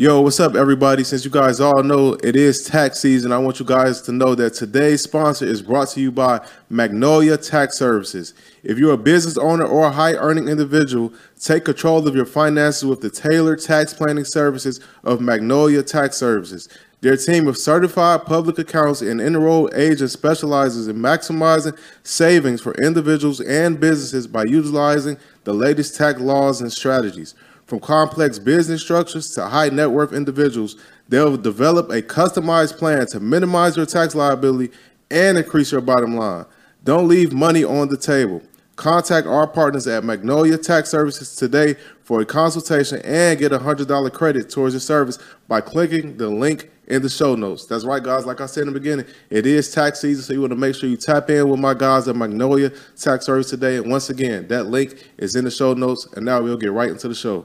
Yo, what's up, everybody? Since you guys all know it is tax season, I want you guys to know that today's sponsor is brought to you by Magnolia Tax Services. If you're a business owner or a high earning individual, take control of your finances with the tailored tax planning services of Magnolia Tax Services. Their team of certified public accountants and enrolled agents specializes in maximizing savings for individuals and businesses by utilizing the latest tax laws and strategies. From complex business structures to high net worth individuals, they'll develop a customized plan to minimize your tax liability and increase your bottom line. Don't leave money on the table. Contact our partners at Magnolia Tax Services today for a consultation and get a $100 credit towards your service by clicking the link in the show notes. That's right, guys. Like I said in the beginning, it is tax season, so you want to make sure you tap in with my guys at Magnolia Tax Service today. And once again, that link is in the show notes. And now we'll get right into the show.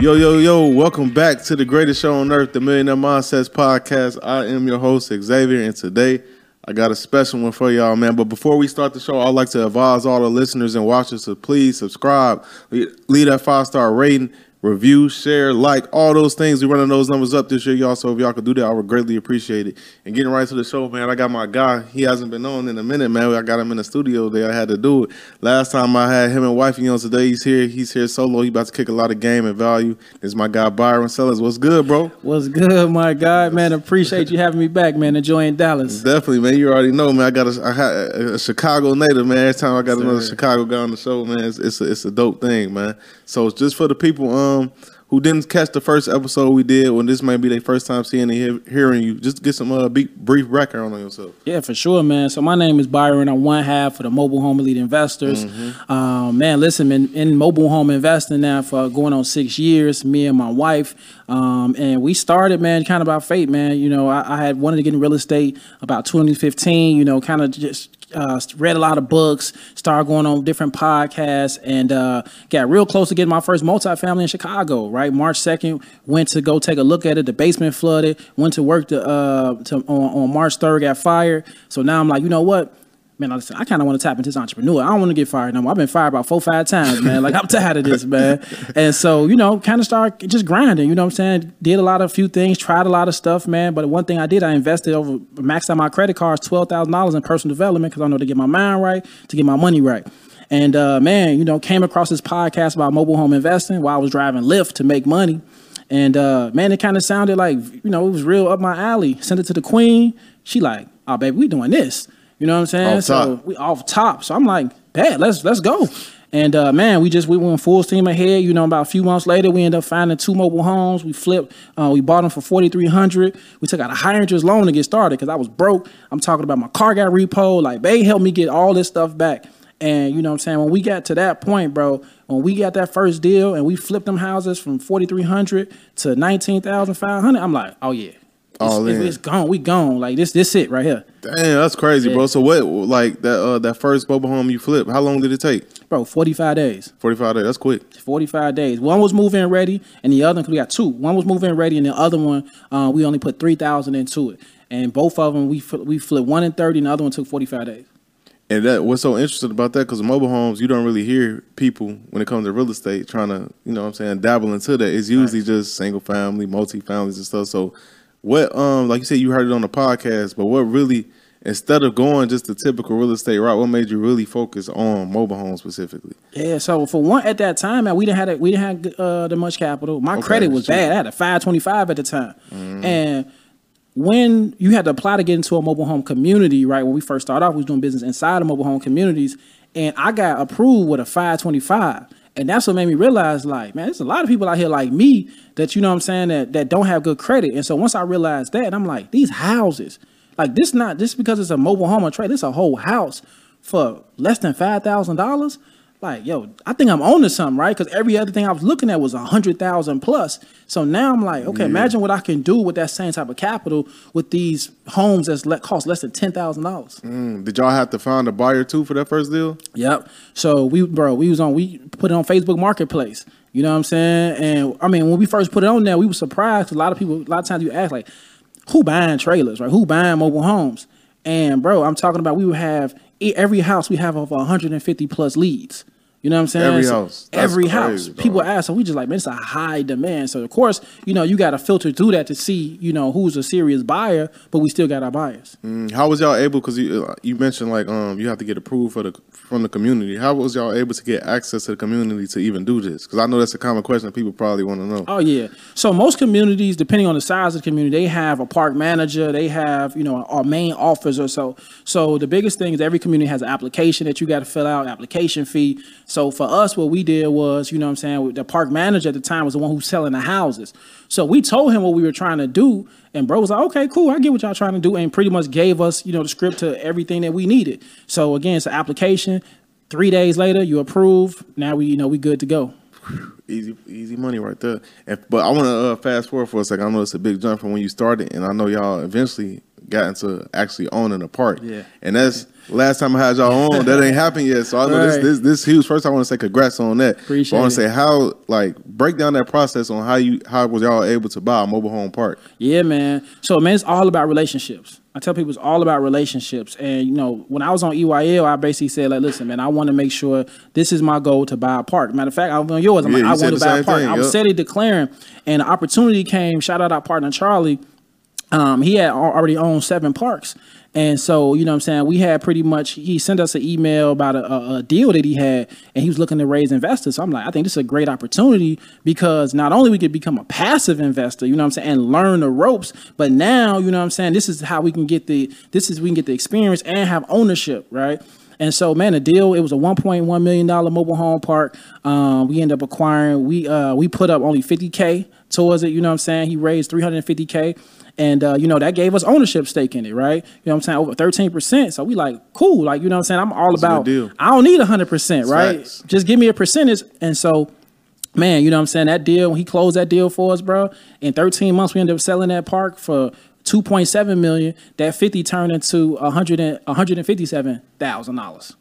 Yo, yo, yo, welcome back to the greatest show on earth, the Millionaire Mindsets Podcast. I am your host, Xavier, and today I got a special one for y'all, man. But before we start the show, I'd like to advise all the listeners and watchers to please subscribe, leave that five star rating, review, share, like, all those things. We're running those numbers up this year, y'all. So if y'all could do that, I would greatly appreciate it. And getting right to the show, man, I got my guy. He hasn't been on in a minute, man. I got him in the studio there. I had to do it. Last time I had him and wifey on today, he's here. He's here solo. He about to kick a lot of game and value. This is my guy, Byron Sellers. What's good, bro? What's good, my guy, man? Appreciate you having me back, man. Enjoying Dallas. Definitely, man. You already know, man. I got a, I had a Chicago native, man. Every time I got Sir. another Chicago guy on the show, man, it's, it's, a, it's a dope thing, man. So it's just for the people, um, who didn't catch the first episode we did when this might be their first time seeing and hearing you, just get some uh, brief, brief background on yourself. Yeah, for sure, man. So my name is Byron. I'm one half of the Mobile Home Elite Investors. Um, man, listen, in, in mobile home investing now for going on six years, me and my wife. Um, and we started, man, kind of by fate, man. You know, I, I had wanted to get in real estate about 2015, you know, kind of just uh, read a lot of books, started going on different podcasts, and uh, got real close to getting my first multifamily in Chicago. Right, March second, went to go take a look at it. The basement flooded. Went to work to, uh, to on, on March third, got fired. So now I'm like, you know what? Man, listen, I kind of want to tap into this entrepreneur. I don't want to get fired no more. I've been fired about four, five times, man. Like, I'm tired of this, man. And so, you know, kind of start just grinding, you know what I'm saying? Did a lot of few things, tried a lot of stuff, man. But one thing I did, I invested over, maxed out my credit cards, $12,000 in personal development because I know to get my mind right, to get my money right. And uh, man, you know, came across this podcast about mobile home investing while I was driving Lyft to make money. And uh, man, it kind of sounded like, you know, it was real up my alley. Sent it to the queen. She like, oh, baby, we doing this. You know what I'm saying? Off so top. we off top. So I'm like, bet, let's let's go. And uh, man, we just we went full steam ahead. You know, about a few months later, we ended up finding two mobile homes. We flipped. Uh, we bought them for forty three hundred. We took out a high interest loan to get started because I was broke. I'm talking about my car got repo. Like they helped me get all this stuff back. And you know what I'm saying? When we got to that point, bro, when we got that first deal and we flipped them houses from 4,300 to 19,500, I'm like, oh yeah. It's, All it's, in. it's gone. We gone. Like this, this it right here. Damn, that's crazy, bro. So what, like that uh, that first mobile home you flipped, how long did it take? Bro, 45 days. 45 days. That's quick. 45 days. One was move-in ready, and the other, because we got two. One was move-in ready, and the other one, uh, we only put 3000 into it. And both of them, we, fl- we flipped one in 30, and the other one took 45 days. And that what's so interesting about that because mobile homes, you don't really hear people when it comes to real estate trying to, you know what I'm saying, dabble into that. It's usually just single family, multi families and stuff. So what um like you said you heard it on the podcast, but what really instead of going just the typical real estate route, what made you really focus on mobile homes specifically? Yeah, so for one, at that time, man, we didn't have a, we didn't have uh, the much capital. My Okay, credit was sure. bad. I had a five twenty five at the time, and when you had to apply to get into a mobile home community, right? When we first started off, we was doing business inside of mobile home communities, and I got approved with a five twenty five. And that's what made me realize, like, man, there's a lot of people out here like me that you know what I'm saying that that don't have good credit. And so once I realized that, I'm like, these houses, like this not just because it's a mobile home or trade, this a whole house for less than five thousand dollars. Like, yo, I think I'm owning something, right? Because every other thing I was looking at was a hundred thousand plus. So now I'm like, okay, imagine what I can do with that same type of capital with these homes that's let cost less than ten thousand dollars. Mm, Did y'all have to find a buyer too for that first deal? Yep. So we, bro, we was on, we put it on Facebook Marketplace. You know what I'm saying? And I mean, when we first put it on there, we were surprised. A lot of people, a lot of times you ask like, who buying trailers, right? Who buying mobile homes? And bro, I'm talking about we would have every house we have over 150 plus leads. You know what I'm saying? Every house. That's every crazy, house. dog. People ask, so we just like, man, it's a high demand. So of course, you know, you got to filter through that to see, you know, who's a serious buyer, but we still got our buyers. Mm, How was y'all able? Because you uh, you mentioned like um you have to get approved for the from the community. How was y'all able to get access to the community to even do this? Because I know that's a common question people probably want to know. Oh yeah. So most communities, depending on the size of the community, they have a park manager. They have you know our main officer. So so the biggest thing is every community has an application that you got to fill out, application fee. So for us, what we did was you know what I'm saying the park manager at the time was the one who's selling the houses. So we told him what we were trying to do, and bro was like, okay, cool, I get what y'all trying to do, and pretty much gave us you know the script to everything that we needed. So again, it's an application. Three days later, you approve. Now we you know we good to go. Easy, easy money right there. And, but I want to uh, fast forward for a second. I know it's a big jump from when you started, and I know y'all eventually got into actually owning a park. Yeah. And that's last time I had y'all on. that ain't happened yet. So I know Right. this, this this huge. First, I want to say congrats on that. Appreciate But I want to say how like break down that process on how you how was y'all able to buy a mobile home park. Yeah, man. So man, it's all about relationships. I tell people it's all about relationships. And you know, when I was on EYL, I basically said, like, listen, man, I want to make sure this is my goal to buy a park. Matter of fact, I was on yours. I'm Yeah, like, you I want to buy a park. thing, I was steady declaring, and the opportunity came. Shout out our partner Charlie. Um, he had already owned seven parks. And so, you know what I'm saying? We had pretty much, he sent us an email about a, a, a deal that he had, and he was looking to raise investors. So I'm like, I think this is a great opportunity because not only we could become a passive investor, you know what I'm saying, and learn the ropes, but now, you know what I'm saying, this is how we can get the, this is, we can get the experience and have ownership, right? And so, man, the deal it was a 1.1 million dollar mobile home park. Um, we ended up acquiring. We uh, we put up only 50k towards it. You know what I'm saying? He raised 350k, and uh, you know that gave us ownership stake in it, right? You know what I'm saying? Over 13 percent. So we like cool. Like you know what I'm saying? I'm all good about. deal. I don't need 100 percent, right? facts. Just give me a percentage. And so. Man, you know what I'm saying? That deal, when he closed that deal for us, bro, in 13 months, we ended up selling that park for 2.7 million. That 50 turned into 100 and, $157,000.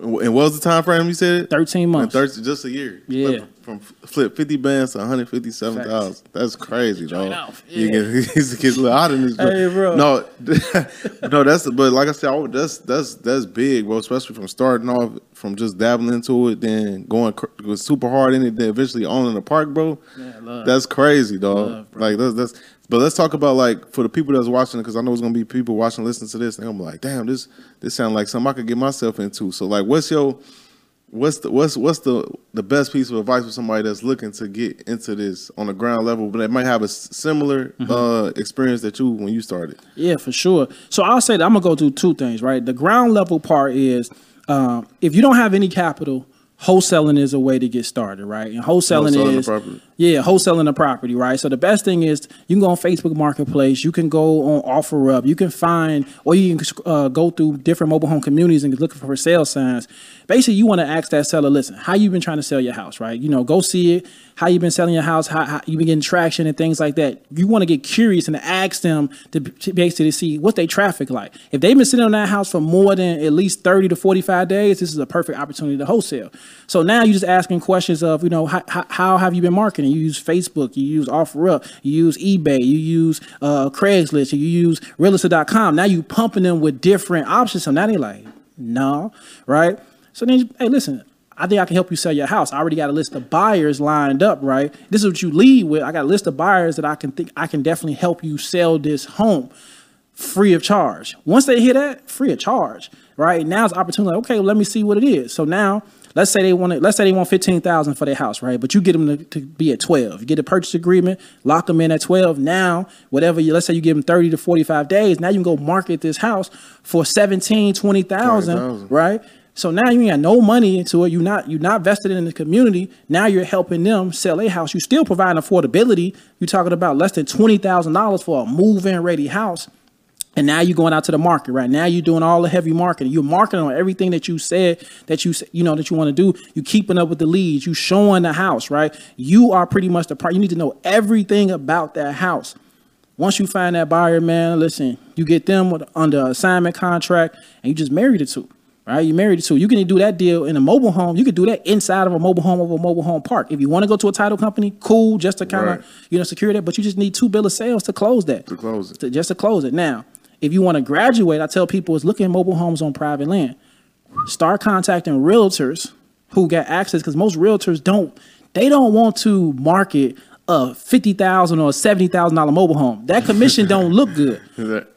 And what was the time frame you said? 13 months. 30, just a year. Yeah. Flip, from flip 50 bands to 157,000. That's crazy, dog. off, You get, he's gets a little hot in this. Hey, bro. No, no, that's, but like I said, I would- that's, that's, that's big, bro, especially from starting off, from just dabbling into it, then going cr- super hard in it, then eventually owning the park, bro. love. That's crazy, dog. Love, bro. like, that's, that's, but let's talk about like for the people that's watching, because I know it's gonna be people watching, listening to this, and I'm like, damn, this this sounds like something I could get myself into. So like, what's your what's the what's what's the the best piece of advice for somebody that's looking to get into this on the ground level, but they might have a similar Mm-hmm. uh experience that you when you started? Yeah, for sure. So I'll say that I'm gonna go through two things, right? The ground level part is um, if you don't have any capital, wholesaling is a way to get started, right? And wholesaling, Wholesaling is. Yeah, wholesaling the property, right? So the best thing is you can go on Facebook Marketplace, you can go on OfferUp, you can find, or you can uh, go through different mobile home communities and look for sale signs. Basically, you want to ask that seller, listen, how you been trying to sell your house, right? You know, go see it, how you been selling your house, how, how you been getting traction and things like that. You want to get curious and ask them to, to basically see what their traffic like. If they've been sitting on that house for more than at least 30 to 45 days, this is a perfect opportunity to wholesale. So now you're just asking questions of, you know, how, how have you been marketing? You use Facebook, you use OfferUp, you use eBay, you use uh, Craigslist, you use Realtor.com. Now you pumping them with different options. So now they're like, no, right? So then, hey, listen, I think I can help you sell your house. I already got a list of buyers lined up, right? This is what you lead with. I got a list of buyers that I can think I can definitely help you sell this home free of charge. Once they hear that, free of charge, right? Now it's opportunity. Like, okay, well, let me see what it is. So now, let's say they want it. Let's say they want fifteen thousand for their house, right? But you get them to, to be at twelve. You get a purchase agreement, lock them in at twelve. Now, whatever you let's say you give them thirty to forty five days. Now you can go market this house for 17, 20,000, 20,000. right? So now you ain't got no money into it. You're not you're not vested in the community. Now you're helping them sell a house. You still providing affordability. You're talking about less than twenty thousand dollars for a move-in ready house. And now you're going out to the market, right? Now you're doing all the heavy marketing. You're marketing on everything that you said that you you know that you want to do. You're keeping up with the leads. You showing the house, right? You are pretty much the part. You need to know everything about that house. Once you find that buyer, man, listen, you get them with, under assignment contract, and you just married the two right? You married it to. You can do that deal in a mobile home. You can do that inside of a mobile home of a mobile home park. If you want to go to a title company, cool, just to kind of Right. you know secure that. But you just need two bill of sales to close that. To close it. To- just to close it. Now, if you want to graduate, I tell people is look at mobile homes on private land. Start contacting realtors who get access because most realtors don't. They don't want to market a fifty thousand or seventy thousand dollar mobile home. That commission don't look good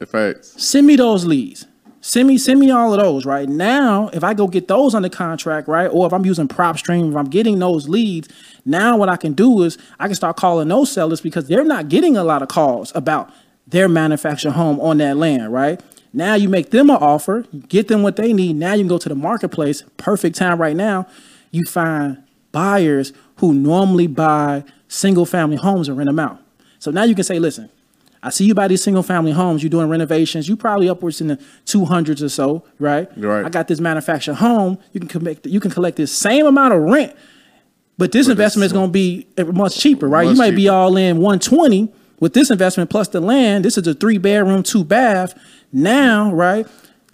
facts? send me those leads. Send me, send me all of those right now. If I go get those under contract, right, or if I'm using PropStream, if I'm getting those leads, now what I can do is I can start calling those sellers because they're not getting a lot of calls about their manufactured home on that land, right? Now you make them an offer, get them what they need. Now you can go to the marketplace. Perfect time right now. You find buyers who normally buy single family homes and rent them out. So now you can say, listen, I see you buy these single family homes. You're doing renovations. You probably upwards in the two hundreds or so, right? Right. I got this manufactured home. You can collect. You can collect this same amount of rent, but this investment is going to be uh, much cheaper, right? Much you might be all in 120 with this investment plus the land. This is a three bedroom, two bath. Now, right?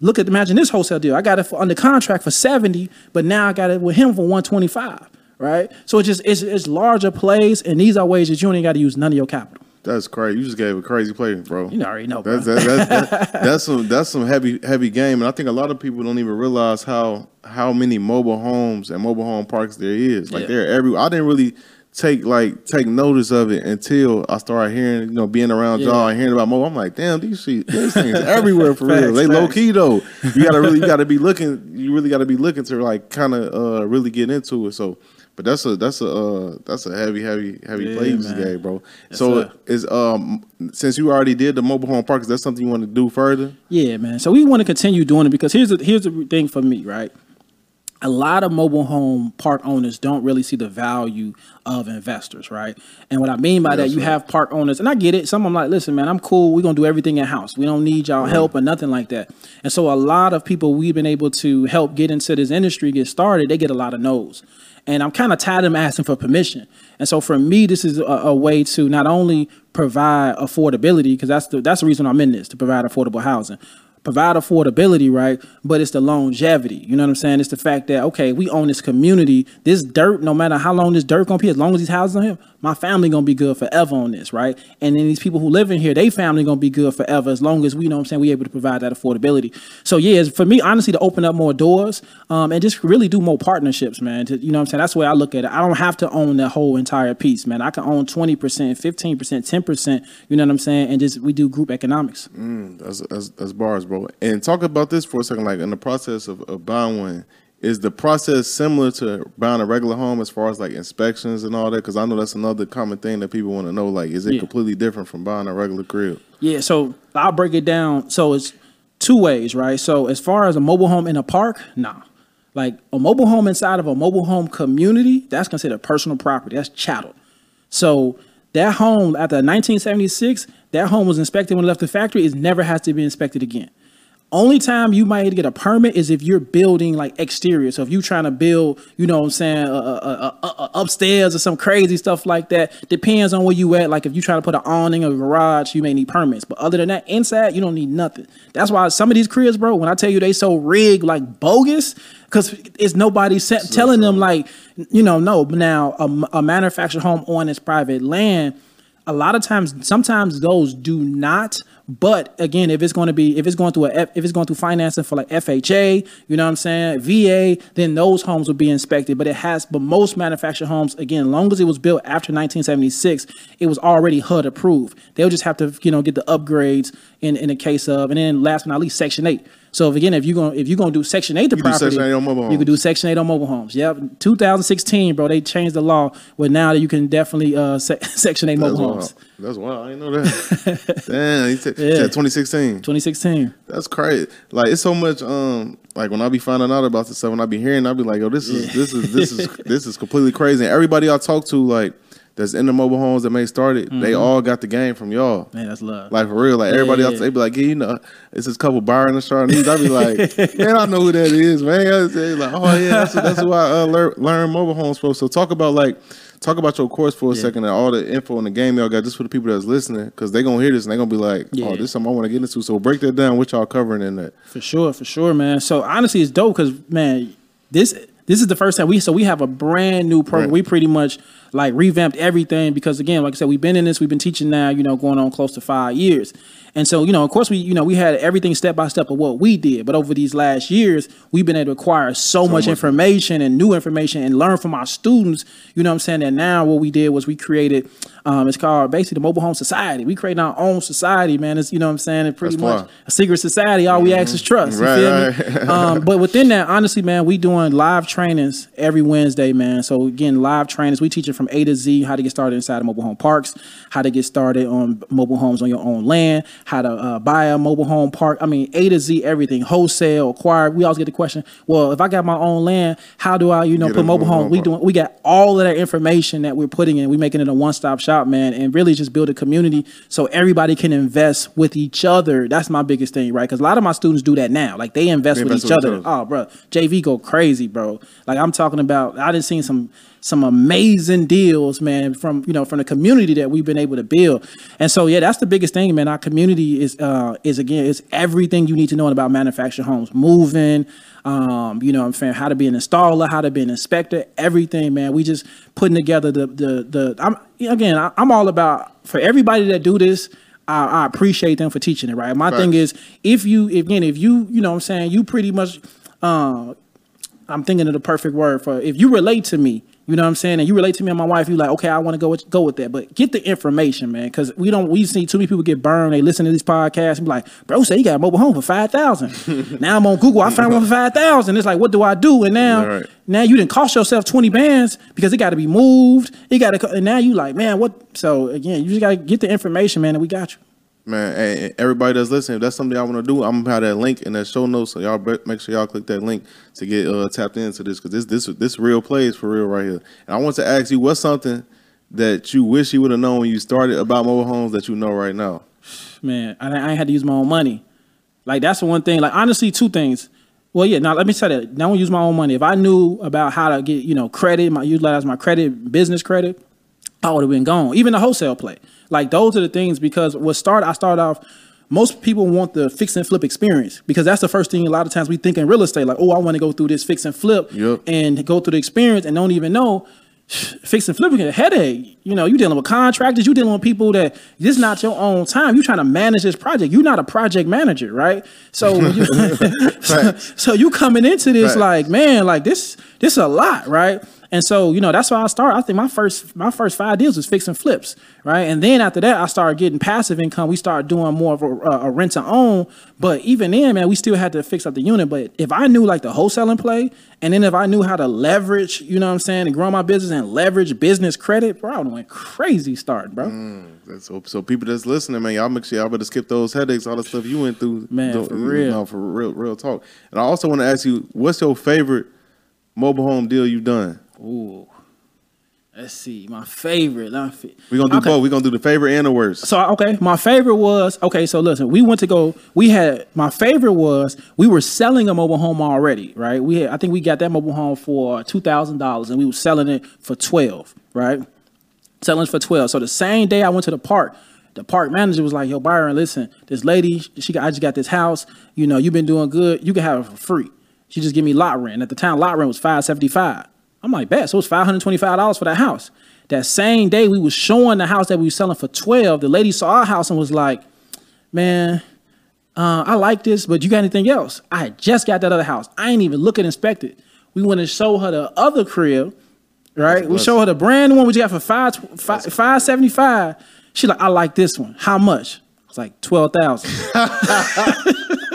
Look at imagine this wholesale deal. I got it for, under contract for 70, but now I got it with him for 125, right? So it's just it's, it's larger plays, and these are ways that you ain't got to use none of your capital. That's crazy. You just gave a crazy play, bro. You already know. That's that, that's that, that's some that's some heavy heavy game, and I think a lot of people don't even realize how how many mobile homes and mobile home parks there is. Like Yeah. they're every. I didn't really take like take notice of it until I started hearing you know being around Yeah. y'all and hearing about mobile. I'm like, damn, these shit, these things everywhere for real. Facts, They low key though. You gotta really you gotta be looking. You really gotta be looking to like kind of uh really get into it. So. But that's a that's a uh, that's a heavy heavy heavy Yeah, play man. gave, bro. Yes, so sir. is um since you already did the mobile home park, is that something you want to do further? Yeah, man. So we want to continue doing it because here's the here's the thing for me, right? A lot of mobile home park owners don't really see the value of investors, right? And what I mean by that, you right. have park owners, and I get it. Some of them like, listen, man, I'm cool. We're gonna do everything in house. We don't need y'all help or nothing like that. And so a lot of people we've been able to help get into this industry, get started, they get a lot of no's. And I'm kind of tired of them asking for permission. And so for me, this is a, a way to not only provide affordability, because that's the that's the reason I'm in this to provide affordable housing. Provide affordability, right? But it's the longevity. You know what I'm saying? It's the fact that okay, we own this community. This dirt, no matter how long this dirt gonna be, as long as these houses on here, my family gonna be good forever on this, right? And then these people who live in here, they family gonna be good forever as long as we you know what I'm saying we able to provide that affordability. So yeah, for me, honestly, to open up more doors um, and just really do more partnerships, man. To, you know what I'm saying? That's the way I look at it. I don't have to own that whole entire piece, man. I can own 20%, 15%, 10%, you know what I'm saying? And just we do group economics. That's, that's that's bars, bro. And talk about this for a second. Like in the process of, of buying one, is the process similar to buying a regular home as far as like inspections and all that? Because I know that's another common thing that people want to know. Like, is it Yeah. completely different from buying a regular crib? Yeah, so I'll break it down. So it's two ways, right? So as far as a mobile home in a park, nah. Like a mobile home inside of a mobile home community, that's considered personal property. That's chattel. So that home after 1976, that home was inspected when it left the factory. It never has to be inspected again. Only time you might get a permit is if you're building like exterior. So if you're trying to build, you know what I'm saying, uh, uh, uh, uh, upstairs or some crazy stuff like that. Depends on where you at. Like if you try to put an awning or a garage, you may need permits. But other than that, inside, you don't need nothing. That's why some of these cribs, bro, when I tell you they so rigged, like bogus, because it's nobody sa- telling them like, you know, no. But now a, a manufactured home on its private land, a lot of times sometimes those do not but again if it's going to be if it's going through a if it's going through financing for like FHA you know what I'm saying VA then those homes will be inspected. But it has but most manufactured homes again long as it was built after 1976 it was already HUD approved. They'll just have to you know get the upgrades in in the case of and then last but not least section 8 so if, again if you're going to if you're to do section 8 the do property Section 8 on mobile you can do section 8 on mobile homes yep 2016 bro they changed the law where now that you can definitely uh se- section 8 mobile That's homes wild. That's wild. I didn't know that. Damn, he said, Yeah. said 2016. 2016 That's crazy. Like it's so much. Um, like when I be finding out about this stuff, when I be hearing, I be like, "Yo, this is this is this is this is completely crazy." And everybody I talk to, like that's in the mobile homes that may started, they all got the game from y'all. Man, that's love. Like for real, like everybody yeah, else, yeah. they be like, yeah, you know, it's this couple Byron and Charlize. I be like, man, I know who that is, man. I say like, oh yeah, that's, that's who I uh, learn, learn mobile homes from. So talk about like, talk about your course for a Yeah. second and all the info in the game y'all got just for the people that's listening, because they're gonna hear this and they're gonna be like, Yeah. oh, this is something I want to get into. So break that down. What y'all covering in that? For sure, for sure, man. So honestly, it's dope because man, this this is the first time we so we have a brand new program. Right. We pretty much like revamped everything because again, like I said, we've been in this, we've been teaching now, you know, going on close to five years. And so, you know, of course, we, you know, we had everything step by step of what we did, but over these last years, we've been able to acquire so, much, much. information and new information and learn from our students. You know what I'm saying? And now what we did was we created, um, it's called basically the Mobile Home Society. We created our own society, man. It's, you know what I'm saying? It's pretty That's much fly. a secret society. All we ask is trust. You Right, feel me? um, but within that, honestly, man, we doing live trainings every Wednesday, man. So again, live trainings. We teaching from A to Z how to get started inside of mobile home parks, how to get started on mobile homes on your own land, how to uh, buy a mobile home park. I mean, A to Z, everything, wholesale, acquire. We always get the question, well, if I got my own land, how do I, you know, Get put mobile home? home We doing, we got all of that information that we're putting in. We're making it a one stop shop, man, and really just build a community so everybody can invest with each other. That's my biggest thing, right? Because a lot of my students do that now. Like they invest They with each with each other. other. Oh, bro, JV go crazy, bro. Like I'm talking about. I done seen some some amazing deals, man, from you know from the community that we've been able to build. And so yeah, that's the biggest thing, man. Our community is uh is again is everything you need to know about manufactured homes, moving. Um, you know, I'm saying how to be an installer, how to be an inspector, everything, man. We just putting together the the the. I'm again, I, I'm all about for everybody that do this. I, I appreciate them for teaching it, right? My thing is, if you again, if you, you know, what I'm saying you pretty much, uh, I'm thinking of the perfect word for if you relate to me, you know what I'm saying, and you relate to me and my wife, You're like, okay, I want to go with, go with that, but get the information, man, because we don't we see too many people get burned. They listen to these podcasts and be like, bro, say you got a mobile home for five thousand. now I'm on Google, I found one for five thousand. It's like, what do I do? And now, Right. now you didn't cost yourself twenty bands because it got to be moved. It got to, and now you like, man, what? So again, you just got to get the information, man, and we got you. Man, hey, everybody that's listening, if that's something y'all want to do, I'm gonna have that link in that show notes. So y'all make sure y'all click that link to get uh, tapped into this because this this this real plays for real right here. And I want to ask you, what's something that you wish you would have known when you started about mobile homes that you know right now? man, I, I had to use my own money. Like that's the one thing. Like honestly, two things. Well, yeah. Now let me say that. Now I use my own money. If I knew about how to get you know credit, my utilize my credit, business credit, I would have been gone. Even the wholesale play. Like those are the things because what started. I started off. Most people want the fix and flip experience because that's the first thing. A lot of times we think in real estate, like, oh, I want to go through this fix and flip Yep. and go through the experience and don't even know fix and flipping a headache. You know, you dealing with contractors, you dealing with people that this is not your own time. You trying to manage this project. You're not a project manager, right? So, you, so, so you coming into this Right. like, man, like this, this is a lot, right? And so, you know, that's why I started. I think my first my first five deals was fixing flips, right? And then after that, I started getting passive income. We started doing more of a, a rent to own. But even then, man, we still had to fix up the unit. But if I knew like the wholesaling play, and then if I knew how to leverage, you know what I'm saying, and grow my business and leverage business credit, bro, I went crazy starting, bro. Mm, that's- So, so people that's listening, man, y'all make sure y'all better skip those headaches, all the stuff you went through. Man, Don't- for real. know, for real, real talk. And I also want to ask you, what's your favorite mobile home deal you've done? Ooh. Let's see. My favorite. Let me fi- We're gonna do Okay. both. We're gonna do the favorite and the worst. So okay, my favorite was okay. So listen, we went to go. We had my favorite was we were selling a mobile home already, right? We had, I think we got that mobile home for two thousand dollars, and we were selling it for twelve, right? Selling for twelve. So the same day I went to the park, the park manager was like, "Yo, Byron, listen, this lady, she got, I just got this house. You know, you've been doing good. You can have it for free. She just give me lot rent. At the time, lot rent was five seventy five. I'm like, bet. So it was five hundred twenty five dollars for that house. That same day, we was showing the house that we was selling for twelve. The lady saw our house and was like, "Man, uh, I like this, but you got anything else?" I just got that other house. I ain't even look and inspect it. We went and show her the other crib, right? We show her the brand new one we got for five five five seventy five. She like, I like this one. How much? It's like twelve thousand.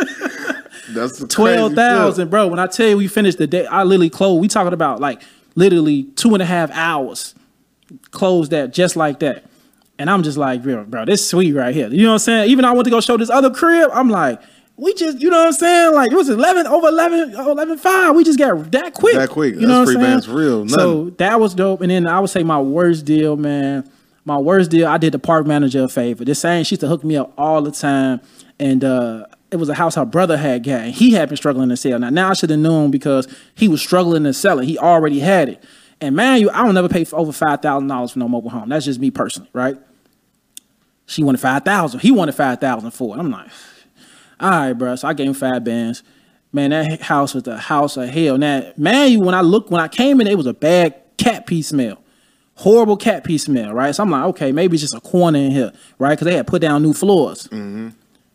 That's Twelve thousand, bro. When I tell you we finished the day, I literally closed. We talking about like literally two and a half hours. Closed that just like that. And I'm just like, bro, bro, this sweet right here. You know what I'm saying? Even I went to go show this other crib. I'm like, we just, you know what I'm saying? Like it was 11 over 11, 11 5. We just got that quick. That quick. You know That's what free I'm saying? real. So that was dope. And then I would say my worst deal, man. My worst deal, I did the park manager a favor. This same, she used to hook me up all the time. And uh it was a house her brother had got. And he had been struggling to sell. Now, now I should have known because he was struggling to sell it. He already had it. And man, you, I don't never pay for over five thousand dollars for no mobile home. That's just me personally, right? She wanted five thousand. He wanted five thousand for it. I'm like, all right, bro. So I gave him five bands. Man, that house was the house of hell. Now, man, you when I looked when I came in, it was a bad cat pee smell, horrible cat pee smell, right? So I'm like, okay, maybe it's just a corner in here, right? Because they had put down new floors. Mm-hmm.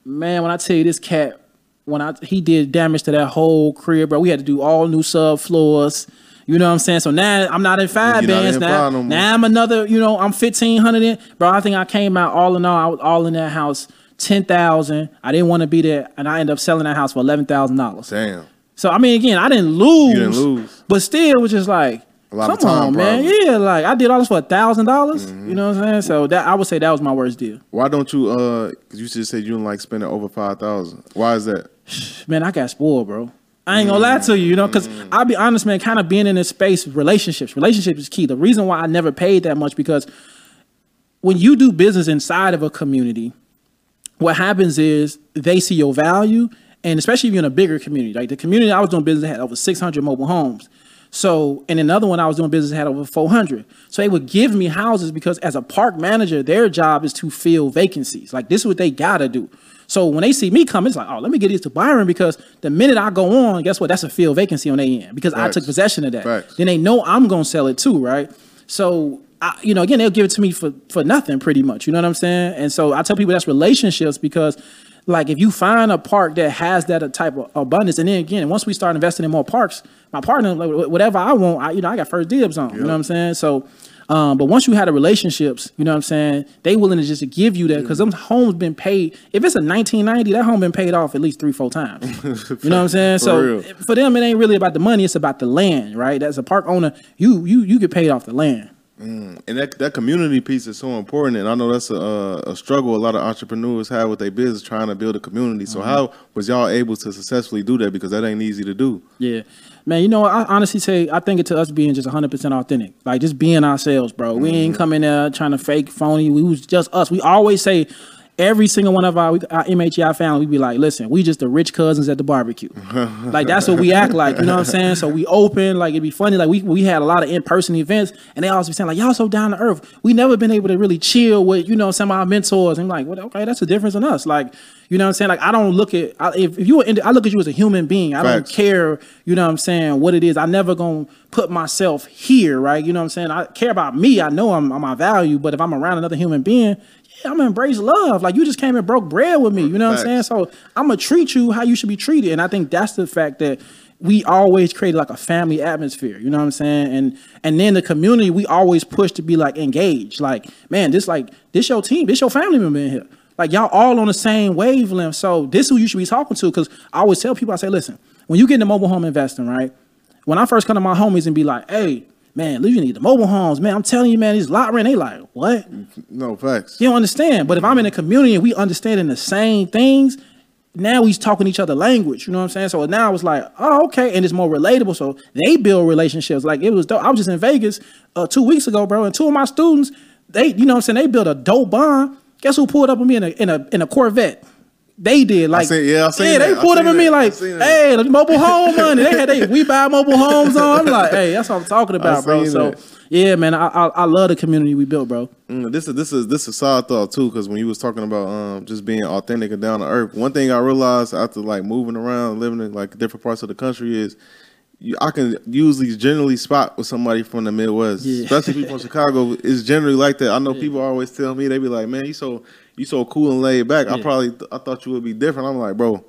Man, when I tell you this cat, when I he did damage to that whole crib, bro, we had to do all new sub floors. You know what I'm saying? So now I'm not in five You're bands now. no now I'm another, you know, I'm fifteen hundred in, bro. I think I came out all in all, I was all in that house ten thousand. I didn't want to be there, and I ended up selling that house for eleven thousand dollars. Damn. So I mean, again, I didn't lose. You didn't lose. but still, it was just like, come on, man. Yeah, like I did all this for a thousand dollars. Mm-hmm. You know what I'm saying? So that I would say that was my worst deal. Why don't you? Uh, 'cause you just said you don't like spending over five thousand. Why is that? Man, I got spoiled, bro. I ain't gonna lie to you, you know, because I'll be honest, man. Kind of being in this space, relationships, relationships is key. The reason why I never paid that much because when you do business inside of a community, what happens is they see your value, and especially if you're in a bigger community, like the community I was doing business had over 600 mobile homes. So, and another one I was doing business had over 400. So they would give me houses because as a park manager, their job is to fill vacancies. Like this is what they gotta do. So when they see me come, it's like, oh, let me get these to Byron because the minute I go on, guess what? That's a fill vacancy on their end because I took possession of that. Facts. Then they know I'm gonna sell it too, right? So I, you know, again, they'll give it to me for for nothing, pretty much. You know what I'm saying? And so I tell people that's relationships because, like, if you find a park that has that type of abundance, and then again, once we start investing in more parks, my partner, whatever I want, I, you know, I got first dibs on. You know what I'm saying? So. Um, but once you had the relationships, you know what I'm saying, they willing to just give you that because them homes been paid. If it's a 1990, that home been paid off at least three, four times. You know what I'm saying? For so real. for them, it ain't really about the money; it's about the land, right? As a park owner, you you you get paid off the land. And that that community piece is so important, and I know that's a a struggle a lot of entrepreneurs have with their business trying to build a community. So Mm-hmm. how was y'all able to successfully do that? Because that ain't easy to do. Yeah, man. You know, I honestly say I think it to us being just 100 percent authentic, like just being ourselves, bro. We ain't coming there trying to fake phony. We was just us. We always say. Every single one of our, our MHI family, we'd be like, listen, we just the rich cousins at the barbecue. like that's what we act like, you know what I'm saying? So we open, like it'd be funny. Like we we had a lot of in person events, and they always be saying like, y'all so down to earth. We never been able to really chill with you know some of our mentors. And I'm like, well, okay, that's the difference in us. Like, you know what I'm saying? Like I don't look at I, if, if you were, in, I look at you as a human being. I don't care, you know what I'm saying, what it is. I never gonna put myself here, right? You know what I'm saying? I care about me. I know I'm, I'm my value, but if I'm around another human being, yeah, I'm gonna embrace love. Like you just came and broke bread with me. You know what I'm saying? So I'm gonna treat you how you should be treated. And I think that's the fact that we always create like a family atmosphere. You know what I'm saying? And and then the community, we always push to be like engaged. Like, man, this like this your team, this your family member in here. Like y'all all on the same wavelength. So this who you should be talking to. Cause I always tell people, I say, listen, when you get into mobile home investing, right? When I first come to my homies and be like, hey, man, you need the mobile homes, man. I'm telling you, man, these lot rent, they like, what? No facts. You don't understand. But if I'm in a community and we understanding the same things, now we talking each other language. You know what I'm saying? So now it's like, oh, okay, and it's more relatable. So they build relationships. Like it was dope. I was just in Vegas uh, two weeks ago, bro, and two of my students, they, you know what I'm saying, they built a dope bond. Guess who pulled up on me in a in a in a Corvette? They did like seen- yeah, yeah, that. they I pulled up at me like, hey, the mobile home money. They had they we buy mobile homes on. I'm like, hey, that's what I'm talking about, bro. So that. yeah, man, I, I I love the community we built, bro. Mm, this is this is this is a side thought too, because when you was talking about um just being authentic and down to earth, one thing I realized after like moving around, living in like different parts of the country is. You, I can usually generally spot with somebody from the Midwest, Yeah. especially people from Chicago. It's generally like that. I know people always tell me they be like, "Man, you so you so cool and laid back." I probably th- I thought you would be different. I'm like, bro,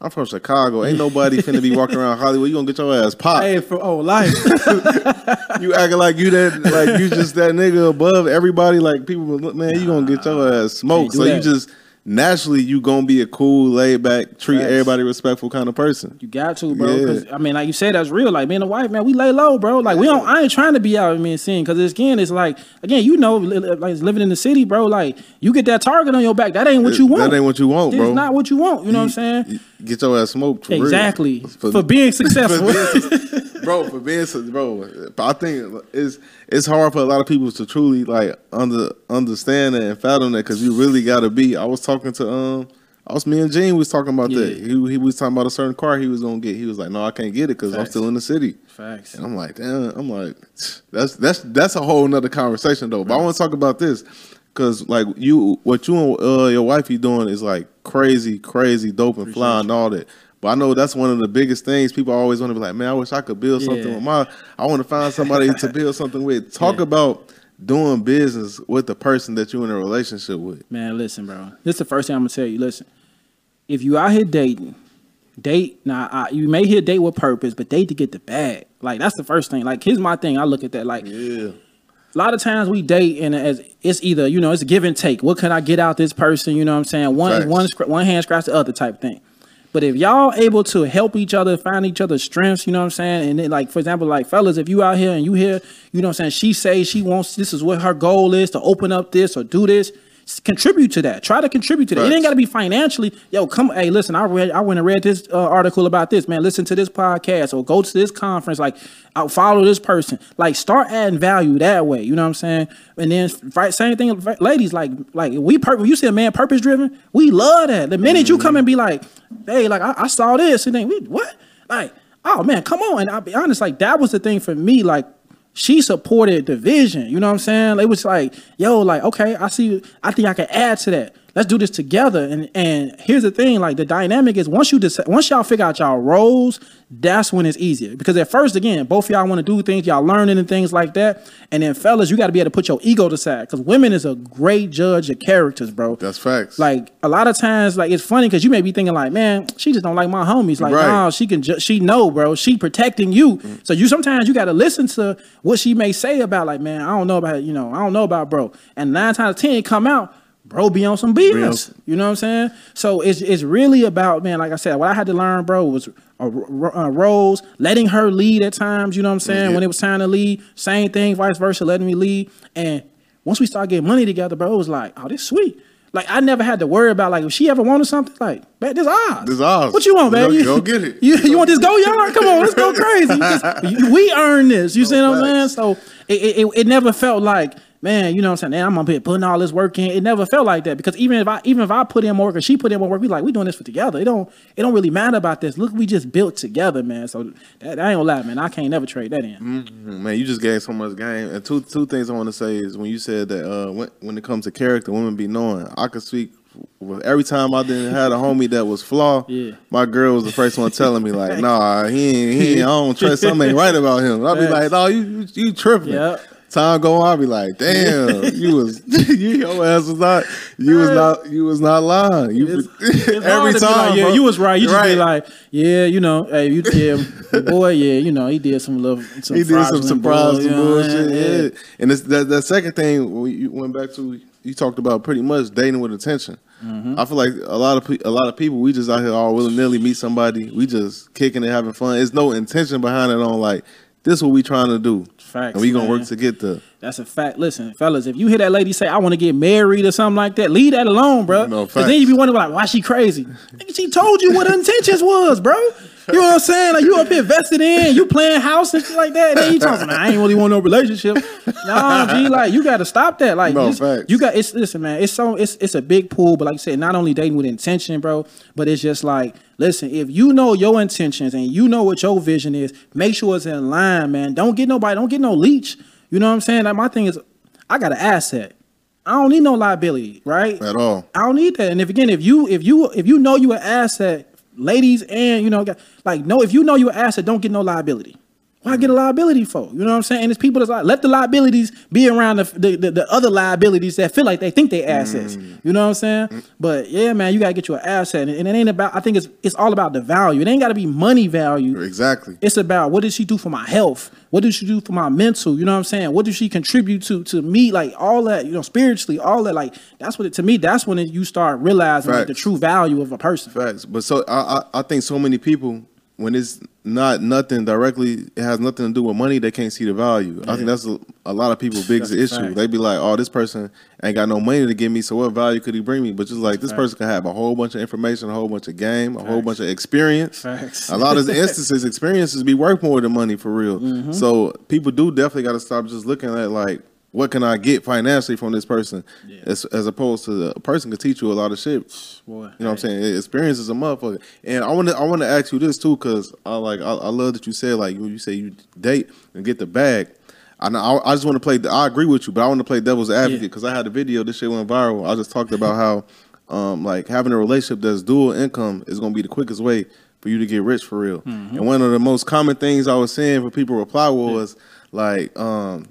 I'm from Chicago. Ain't nobody finna be walking around Hollywood. You gonna get your ass popped. Hey, for oh life. You acting like you that like you just that nigga above everybody. Like people, look, man, you gonna get your ass smoked. So you just naturally you gonna be a cool, laid back, treat Facts. everybody respectful kind of person. You got to, bro. Yeah. 'cause, I mean, like you said, that's real. Like me and the wife, man, we lay low, bro. Like we don't. I ain't trying to be out. I mean, seeing because again, it's like again, you know, li- li- like living in the city, bro. Like you get that target on your back. That ain't what you want. That ain't what you want, It's bro. not what you want. You know what I'm saying? Get your ass smoked. For real. Exactly. For- For, being successful. bro, for being so, bro, I think it's it's hard for a lot of people to truly like under understand that and fathom that because you really got to be. I was talking to um, I was me and Gene was talking about that. He he was talking about a certain car he was gonna get. He was like, no, I can't get it because I'm still in the city. Facts. And I'm like, damn. I'm like, that's that's that's a whole nother conversation though. But I want to talk about this because like you, what you and uh, your wife you doing is like crazy, crazy, dope and fly and all that. But I know that's one of the biggest things people always want to be like, man, I wish I could build something Yeah. with my. I want to find somebody to build something with. Talk Yeah. about doing business with the person that you're in a relationship with. Man, listen, bro. This is the first thing I'm gonna tell you. Listen, if you out here dating, date now. I, you may hit date with purpose, but date to get the bag. Like that's the first thing. Like here's my thing. I look at that. Like Yeah. a lot of times we date and as it's either you know it's a give and take. What can I get out this person? You know what I'm saying? One Facts. one one hand scratch the other type thing. But if y'all able to help each other, find each other's strengths, you know what I'm saying? And then like for example, like fellas, if you out here and you hear, you know what I'm saying, she says she wants this is what her goal is to open up this or do this. Contribute to that. Try to contribute to that. It ain't got to be financially. Yo, come. Hey, listen. I read. I went and read this uh, article about this. Man, listen to this podcast or go to this conference. Like, I'll follow this person. Like, start adding value that way. You know what I'm saying? And then, right, same thing, ladies. Like, like we. Pur- you see a man purpose driven, we love that. The minute you come and be like, hey, like I, I saw this, and then we what? Like, oh man, come on. And I'll be honest. Like that was the thing for me. Like she supported the vision. You know what I'm saying? It was like, yo, like, okay, I see. I think I can add to that. Let's do this together. And and here's the thing, like the dynamic is once you decide, once y'all figure out y'all roles, that's when it's easier. Because at first, again, both of y'all want to do things, y'all learning and things like that. And then fellas, you got to be able to put your ego to side. Because women is a great judge of characters, bro. That's facts. Like a lot of times, like it's funny because you may be thinking like, man, she just don't like my homies. Like, Right. nah, she can, ju- she know, bro. She protecting you. So you sometimes you got to listen to what she may say about, like, man, I don't know about, you know, I don't know about bro. And nine times ten, come out, bro, be on some BS. You know what I'm saying? So it's it's really about, man. Like I said, what I had to learn, bro, was uh, ro- uh, roles, letting her lead at times. You know what I'm saying? Yeah. When it was time to lead, same thing, vice versa, letting me lead. And once we started getting money together, bro, it was like, oh, this sweet. Like I never had to worry about like if she ever wanted something, like, man, this ours. This ours. What you want, man? Go- You, go get it. You, you want this go yard? Come on, let's go crazy. Just- we earn this. You see what I'm saying? So it, it, it never felt like, man, you know what I'm saying? I'm gonna be putting all this work in. It never felt like that because even if I even if I put in more work or she put in more work, we like we doing this for together. It don't it don't really matter about this. Look, we just built together, man. So that, I ain't gonna lie, man. I can't never trade that in. Man, you just gave so much game. And two two things I want to say is when you said that uh, when when it comes to character, women be knowing. I could speak. With every time I didn't had a homie that was flawed, Yeah. my girl was the first one telling me like, "Nah, he ain't, he ain't, I don't trust something ain't right about him." I'll be like, "No, you you, you tripping." Yep. Time go on, I'll be like, "Damn, you was you your ass was not you was not you was not lying." You It's, it's every time, like, yeah, bro. you was right. You just be like, yeah, you know, hey, you yeah, boy, yeah, you know, he did some little, some he did some surprise you know bullshit. saying? Yeah. And it's, that that second thing you went back to you talked about pretty much dating with intention. Mm-hmm. I feel like a lot of pe- a lot of people we just out here all willy nilly meet somebody. We just kicking and having fun. There's no intention behind it. On like this, is what we trying to do, Facts, and we gonna man. work to get the. That's a fact. Listen, fellas, if you hear that lady say, "I want to get married" or something like that, leave that alone, bro. No, Because then you be wondering like, why she crazy? She told you what her intentions was, bro. You know what I'm saying? Like you up here vested in, you playing house and shit like that. And then you talking, I ain't really want no relationship. No, G, like you got to stop that. Like No, facts. you got. It's listen, man. It's so it's it's a big pool, but like I said, not only dating with intention, bro, but it's just like, listen, if you know your intentions and you know what your vision is, make sure it's in line, man. Don't get nobody, don't get no leech. You know what I'm saying? Like my thing is, I got an asset. I don't need no liability, right? At all. I don't need that. And if again, if you if you if you know you an asset, ladies and you know, like no, if you know you an asset, don't get no liability. Why get a liability for? You know what I'm saying? And it's people that's like, let the liabilities be around the the, the, the other liabilities that feel like they think they assets. Mm. You know what I'm saying? But yeah, man, you gotta get you an asset, and, and it ain't about. I think it's it's all about the value. It ain't got to be money value. Exactly. It's about what does she do for my health? What does she do for my mental? You know what I'm saying? What does she contribute to to me? Like all that, you know, spiritually, all that. Like that's what it to me. That's when it, you start realizing like, the true value of a person. Facts. But so I, I I think so many people when it's not nothing directly, it has nothing to do with money. They can't see the value. I think that's a, a lot of people' biggest issue. fact. They be like, "Oh, this person ain't got no money to give me, so what value could he bring me?" But just like this person can have a whole bunch of information, a whole bunch of game, a whole bunch of experience. Facts. A lot of instances, experiences be worth more than money for real. Mm-hmm. So people do definitely got to stop just looking at like. What can I get financially from this person, as, as opposed to a person can teach you a lot of shit. Boy, You know what I'm saying? Experience is a motherfucker. And I want to I want to ask you this too, cause I like I, I love that you said like when you say you date and get the bag. I know, I, I just want to play. I agree with you, but I want to play devil's advocate Yeah. because I had a video. This shit went viral. I just talked about how um like having a relationship that's dual income is gonna be the quickest way for you to get rich for real. Mm-hmm. And one of the most common things I was seeing for people reply was like um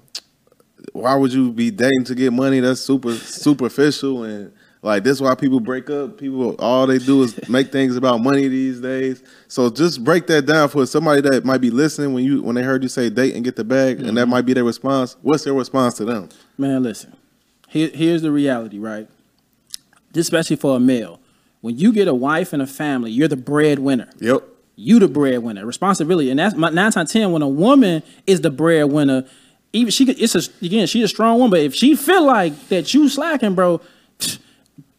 why would you be dating to get money? That's super superficial and like this why people break up. People all they do is make things about money these days. So just break that down for somebody that might be listening when you when they heard you say date and get the bag and that mm-hmm. might be their response. What's their response to them? Man, listen. Here, here's the reality, right? Especially for a male. When you get a wife and a family, you're the breadwinner. Yep. You the breadwinner. Responsibility, and that's my nine times ten. When a woman is the breadwinner, even she could. It's a again, she's a strong woman. But if she feel like that you slacking, bro,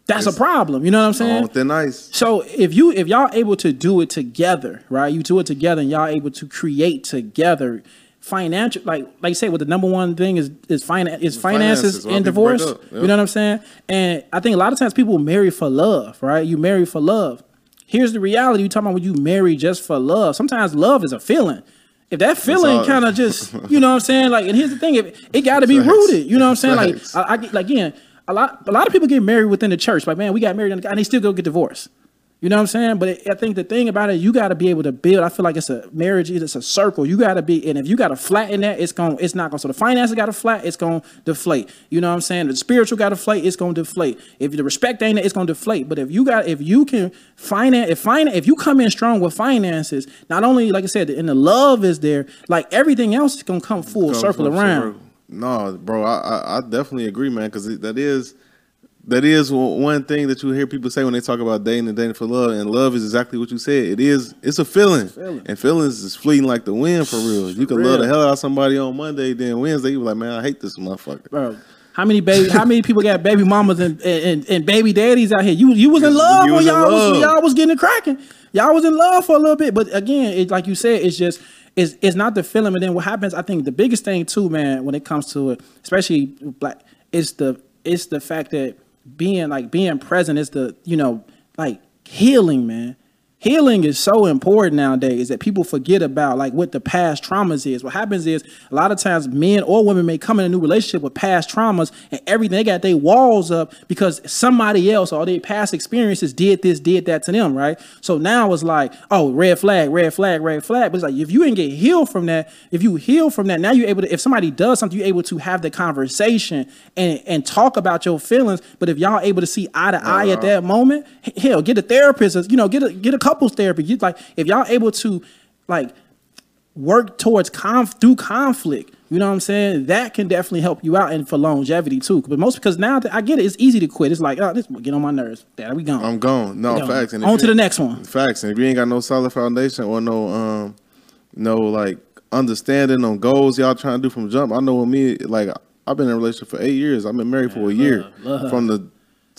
that's a problem. You know what I'm saying? On thin ice. So if you if y'all able to do it together, right? You do it together and y'all able to create together financial like like you say what the number one thing is is finance is finances, Finances, and divorce. up, You know what I'm saying? And I think a lot of times people marry for love, right? You marry for love. Here's the reality. You talking about when you marry just for love. Sometimes love is a feeling. If that feeling kind of just, you know what I'm saying? Like, and here's the thing, if it got to be rooted. You know what I'm saying? Like. I, I like again, a lot a lot of people get married within the church. Like, man, we got married and they still go get divorced. You know what I'm saying? But I think the thing about it, you got to be able to build. I feel like it's a marriage. It's a circle. You got to be, and if you got to flatten that, it's going. to It's not going. to So the finances got to flat. It's going to deflate. You know what I'm saying? The spiritual got to deflate. It's going to deflate. If the respect ain't, there, it's going to deflate. But if you got, if you can finance, if finance, if you come in strong with finances, not only like I said, and the love is there, like everything else is going to come full Come circle around. circle. No, bro, I, I, I definitely agree, man, because that is that is one thing that you hear people say when they talk about dating and dating for love, and love is exactly what you said. It is, it's a feeling, Feeling. and feelings is fleeting like the wind for real. You can love real. the hell out of somebody on Monday, then Wednesday you be like, man, I hate this motherfucker. Bro, how many baby? How many people got baby mamas and, and, and baby daddies out here? You you was in love you when y'all was love. when y'all was getting it cracking. Y'all was in love for a little bit, but again, it's like you said, it's just it's it's not the feeling. And then what happens? I think the biggest thing too, man, when it comes to it, especially black, it's the it's the fact that being like being present is the you know like healing, man. Healing is so important nowadays that people forget about like what the past traumas is. What happens is a lot of times men or women may come in a new relationship with past traumas and everything they got their walls up because somebody else or their past experiences did this, did that to them, right? So now it's like, oh, red flag, red flag, red flag. But it's like if you didn't get healed from that, if you heal from that, now you're able to, if somebody does something, you're able to have the conversation and and talk about your feelings. But if y'all able to see eye to eye at that moment, hell, get a therapist, you know, get a get a couples therapy. You like if y'all able to like work towards conf through conflict. You know what I'm saying? That can definitely help you out and for longevity too. But most because now that I get it, it's easy to quit. It's like, oh, this get on my nerves. There we go. I'm gone. No gone. facts. And on to the next one. Facts. And if you ain't got no solid foundation or no um no like understanding on goals y'all trying to do from jump, I know with me, like I've been in a relationship for eight years. I've been married for a year. love. From the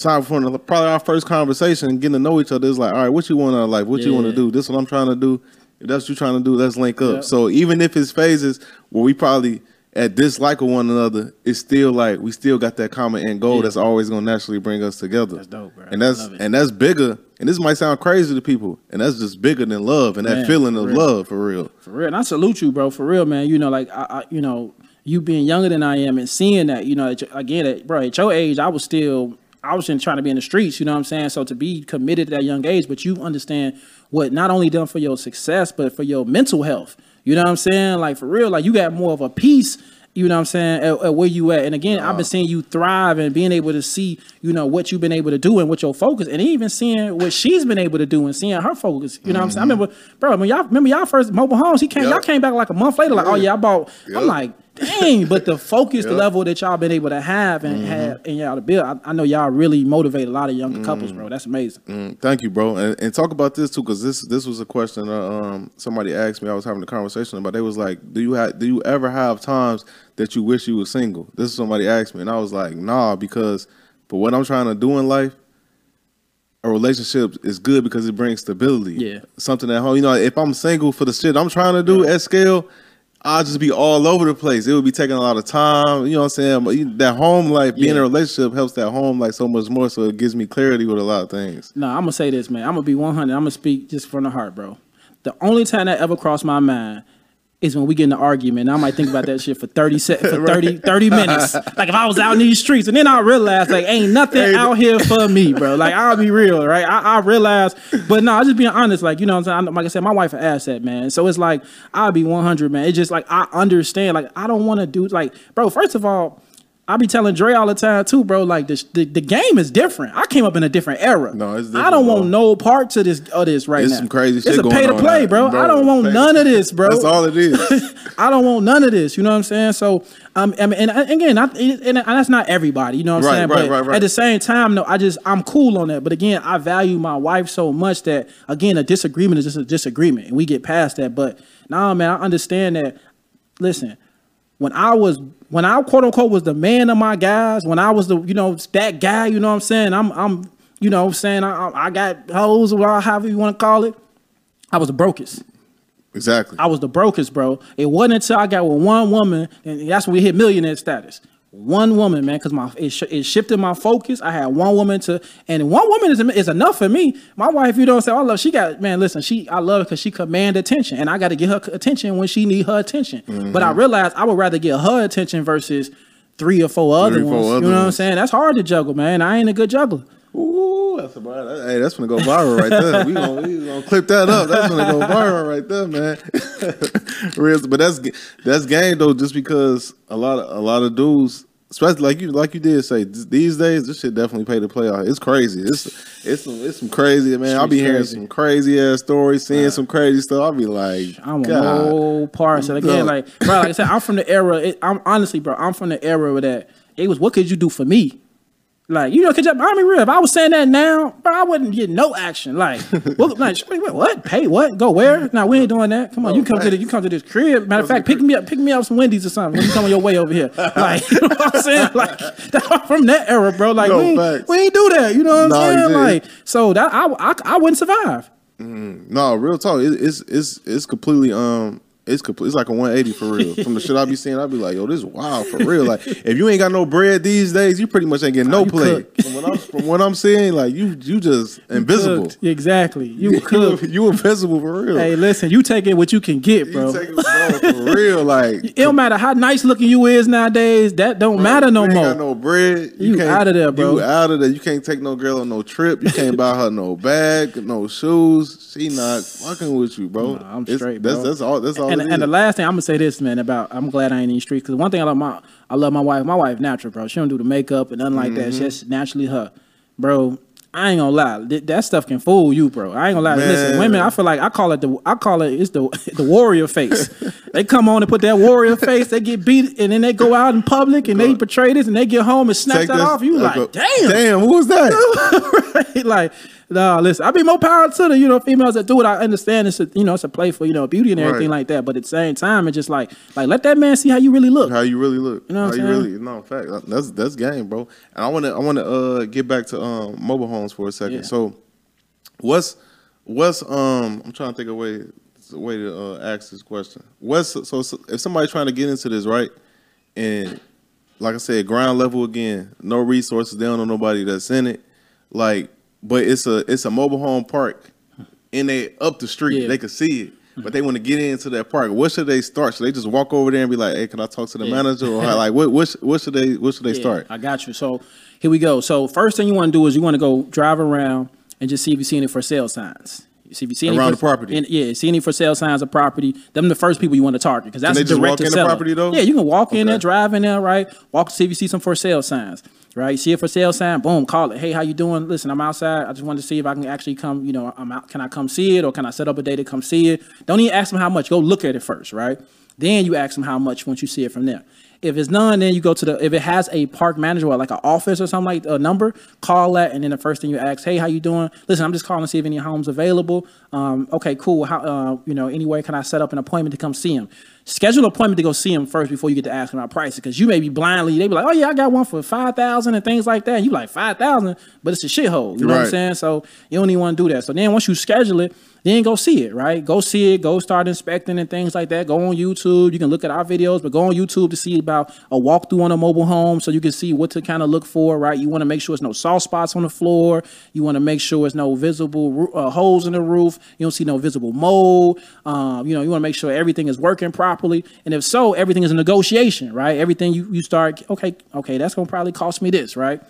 time from the, probably our first conversation, and getting to know each other, it's like, all right, what you want out of life? What you want to do? This is what I'm trying to do. If that's what you're trying to do, let's link up. Yep. So even if it's phases where we probably at dislike of one another, it's still like we still got that common end goal Yeah. that's always gonna naturally bring us together. That's dope, bro. And that's and that's bigger. And this might sound crazy to people, and that's just bigger than love and that feeling of real. love for real. For real, and I salute you, bro. For real, man. You know, like I, I you know, you being younger than I am and seeing that, you know, again, at, bro, at your age, I was still, I was in trying to be in the streets. You know what I'm saying? So to be committed at that young age, but you understand what not only done for your success, but for your mental health. You know what I'm saying? Like for real, like you got more of a peace. You know what I'm saying? At, at where you at? And again, I've been seeing you thrive and being able to see, you know, what you've been able to do and what your focus, and even seeing what she's been able to do and seeing her focus. You know what I'm saying? I mm-hmm. remember, bro, when y'all remember y'all first mobile homes, he came, Yep. y'all came back like a month later, like, oh yeah, I bought. Yep. I'm like, dang, but the focus, the level that y'all been able to have and have and y'all to build, I, I know y'all really motivate a lot of younger couples, bro. That's amazing. Mm, Thank you, bro. And, and talk about this too, because this this was a question uh, um, somebody asked me. I was having a conversation about. They was like, "Do you have do you ever have times that you wish you were single?" This is somebody asked me, and I was like, "Nah," because for what I'm trying to do in life, a relationship is good because it brings stability. Yeah. something at home. You know, if I'm single for the shit I'm trying to do at scale. I'll just be all over the place. It would be taking a lot of time. You know what I'm saying? But that home life, being in a relationship helps that home life so much more. So it gives me clarity with a lot of things. No, I'm gonna say this, man. I'm gonna be 100. I'm gonna speak just from the heart, bro. The only time that ever crossed my mind is when we get in an argument. I might think about that shit for 30 sec- for 30, 30 minutes. Like if I was out in these streets, and then I realize like ain't nothing out here for me, bro. Like I'll be real, right? I, I realize, but no, I just being honest. Like you know, what I'm saying. Like I said, my wife an asset, man. So it's like I'll be 100, man. It's just like I understand. Like I don't want to do like, bro. First of all. I be telling Dre all the time too, bro. Like the, the the game is different. I came up in a different era. No, it's different, I don't bro. want no part to this of this right It's now. some crazy It's shit a going pay to play, bro. bro. I don't want none of this, bro. That's all it is. I don't want none of this. You know what I'm saying? So, um, I mean, and and again, I, and, and that's not everybody. You know what I'm Right, saying? right, but right, right. at the same time, no, I just I'm cool on that. But again, I value my wife so much that again, a disagreement is just a disagreement, and we get past that. But nah, man, I understand that. Listen, when I was when I quote unquote was the man of my guys, when I was the you know that guy, you know what I'm saying? I'm I'm you know what I'm saying I I I got hoes or however you want to call it. I was the brokest. Exactly. I was the brokest, bro. It wasn't until I got with one woman, and that's when we hit millionaire status. One woman, man, because my it, sh- it shifted my focus. I had one woman to, and one woman is, is enough for me. My wife, you don't say, I love. She got man. Listen, she I love her because she command attention, and I got to get her attention when she need her attention. Mm-hmm. But I realized I would rather get her attention versus three or four other Three four ones. other you know what I'm saying? That's hard to juggle, man. I ain't a good juggler. Ooh, that's about that, Hey, that's gonna go viral right there. We gonna, we gonna clip that up. That's gonna go viral right there, man. Real, but that's that's game though, just because a lot of a lot of dudes, especially like you like you did say, these days this shit definitely pay to play out. It's crazy. It's it's some it's some crazy man. I'll be hearing some crazy ass stories, seeing some crazy stuff. I'll be like, I want God. no parts. And again, like, bro, like I said, I'm from the era. It, I'm honestly, bro, I'm from the era where that it was. What could you do for me? Like, you know, could you, I mean, real. If I was saying that now, bro, I wouldn't get no action. Like, what, like, what, what? Pay what? Go where? No, we ain't doing that. Come on, you come to the, you come to this crib. Matter of fact, pick me up, pick me up some Wendy's or something when you come on your way over here. Like, you know what I'm saying? Like, that's I'm from that era, bro. Like, No, we, ain't, we ain't do that. You know what I'm saying? Like, so that I, I, I wouldn't survive. No, real talk. It, it's it's it's completely um. It's complete. It's like a 180 for real. From the shit I be seeing, I be like, "Yo, this is wild for real." Like, if you ain't got no bread these days, you pretty much ain't getting no play. From what I'm from what I'm seeing, like you you just invisible. Cooked. Exactly. You You cook. you invisible for real. Hey, listen, you taking what you can get, bro. you take it for real. Like it don't matter how nice looking you is nowadays. That don't matter no you ain't more. Got no bread. You can't- outta there, bro. You out of there. You can't take no girl on no trip. You can't buy her no bag, no shoes. She not fucking with you, bro. Nah, I'm It's- straight, That's bro. that's all. That's all. and, it and the last thing I'm gonna say this, man, about I'm glad I ain't in the streets because one thing I love my I love my wife. My wife natural, bro. She don't do the makeup and nothing like that. Mm-hmm. She's just naturally her, bro. I ain't gonna lie, Th- that stuff can fool you, bro. I ain't gonna lie. Listen, women, I feel like I call it the I call it it's the the warrior face. they come on and put that warrior face. They get beat and then they go out in public and they portray this and they get home and snap that this- off. You like, go- damn, damn. Who was that? right? Like, no, listen, I be more power to the, you know, females that do it. I understand it's a, you know, it's a play for, you know, beauty and everything Right. like that. But at the same time, it's just like, like, let that man see how you really look. How you really look? You know what How you really? No, in fact, that's that's game, bro. And I want to I want to uh get back to um mobile homes for a second. Yeah. So, what's what's um I'm trying to think of a way a way to uh, ask this question. What's so, so if somebody's trying to get into this right, and like I said, ground level again, no resources, they don't know nobody that's in it, like, but it's a it's a mobile home park, and they up the street, Yeah. they can see it. But they want to get into that park. What should they start? Should they just walk over there and be like, "Hey, can I talk to the Yeah. manager?" Or like, what what what should they what should they Yeah, start? I got you. So here we go. So first thing you want to do is you want to go drive around and just see if you've seen it for sale signs. See if you see any Around for, the property. and- yeah, see any for sale signs of property. Them the first people you want to target because that's they just direct walk to in the seller. property, though? Yeah, you can walk in there, Okay. drive in there, right? Walk to see if you see some for sale signs. Right, see a for sale sign, boom, call it. Hey, how you doing? Listen, I'm outside. I just wanted to see if I can actually come. You know, I'm out. Can I come see it, or can I set up a day to come see it? Don't even ask them how much. Go look at it first, right? Then you ask them how much once you see it from there. If it's none, then you go to the. If it has a park manager or like an office or something like a number, call that, and then the first thing you ask, hey, how you doing? Listen, I'm just calling to see if any homes available. Um, okay, cool. How uh, you know, anyway, can I set up an appointment to come see him? Schedule an appointment to go see them first before you get to asking about prices, because you may be blindly. They be like, oh yeah, I got one for five thousand and things like that. And you like five thousand, but it's a shithole. You know what I'm saying? So you don't even want to do that. So then once you schedule it, then go see it, right? Go see it, go start inspecting and things like that. Go on YouTube. You can look at our videos, but go on YouTube to see about a walkthrough on a mobile home so you can see what to kind of look for, right? You want to make sure there's no soft spots on the floor. You want to make sure there's no visible uh, holes in the roof. You don't see no visible mold. Um, you know, you want to make sure everything is working properly. And if so, everything is a negotiation, right? Everything you, you start, okay, okay, that's to probably cost me this, right?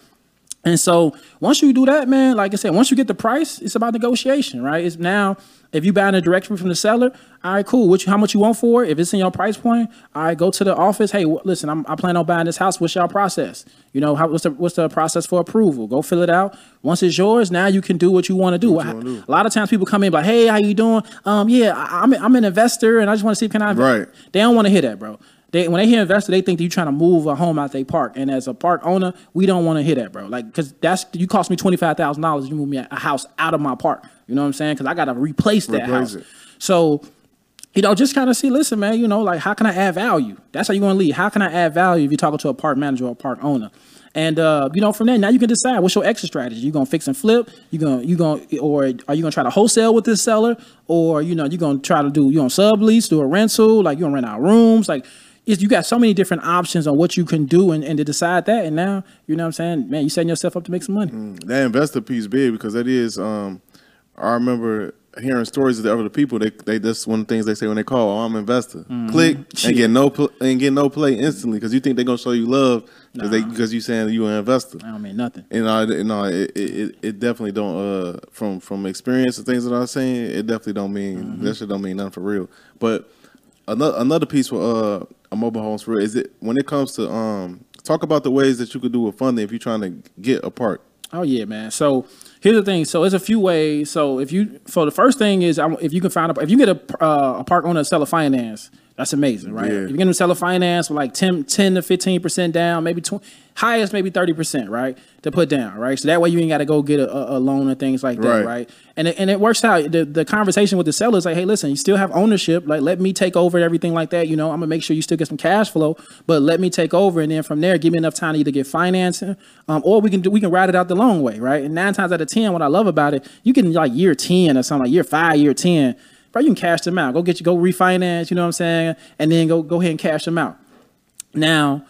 And so once you do that, man, like I said, once you get the price, it's about negotiation, right? It's now if you buying it directly from the seller, all right, cool. What you, how much you want for it? If it's in your price point, all right, go to the office. Hey, listen, I'm, I plan on buying this house. What's your process? You know, how, what's the what's the process for approval? Go fill it out. Once it's yours, now you can do what you want to do. A lot of times people come in like, hey, how you doing? Um, yeah, I, I'm I'm an investor and I just want to see if can I. Right. They don't want to hear that, bro. They, when they hear investor, they think that you're trying to move a home out of their park. And as a park owner, we don't want to hear that, bro. Like, because that's you cost me twenty five thousand dollars. You move me a house out of my park. You know what I'm saying? Because I got to replace that Replace house. it. So, you know, just kind of see. Listen, man. You know, like how can I add value? That's how you want to lead. How can I add value if you're talking to a park manager or a park owner? And uh, you know, from there, now you can decide what's your exit strategy. You gonna fix and flip? You gonna you gonna or are you gonna try to wholesale with this seller, or you know you gonna try to do you gonna sublease, do a rental, like you gonna rent out rooms, like is you got so many different options on what you can do and, and to decide that. And now you know what I'm saying, man, you setting yourself up to make some money. that investor piece big because that is um I remember hearing stories of the other people. They they that's one of the things they say when they call oh, I'm an investor. Click and get no pl- and get no play instantly because you think they're gonna show you love because they because you saying you an investor. I don't mean nothing. and I you know it, it it definitely don't uh from from experience and things that I'm saying it definitely don't mean that shit don't mean nothing for real. But another another piece for uh a mobile homes for is it when it comes to um talk about the ways that you could do with funding if you're trying to get a park Oh yeah, man. So here's the thing. So there's a few ways. So if you, so the first thing is, if you can find a, if you get a, uh, a park owner to sell a finance, that's amazing, right? Yeah. If you're gonna sell a finance with like 10, 10 to fifteen percent down, maybe tw- highest maybe thirty percent, right, to put down, right? So that way you ain't got to go get a, a a loan and things like that, Right. right? And it, and it works out. The the conversation with the seller is like, hey, listen, you still have ownership. Like, let me take over everything like that. You know, I'm gonna make sure you still get some cash flow, but let me take over, and then from there, give me enough time to either get financing, um, or we can do we can ride it out the long way, right? And nine times out of ten, what I love about it, you can like year ten or something like year five, year ten, bro, you can cash them out. Go get you go refinance. You know what I'm saying? And then go go ahead and cash them out. Now,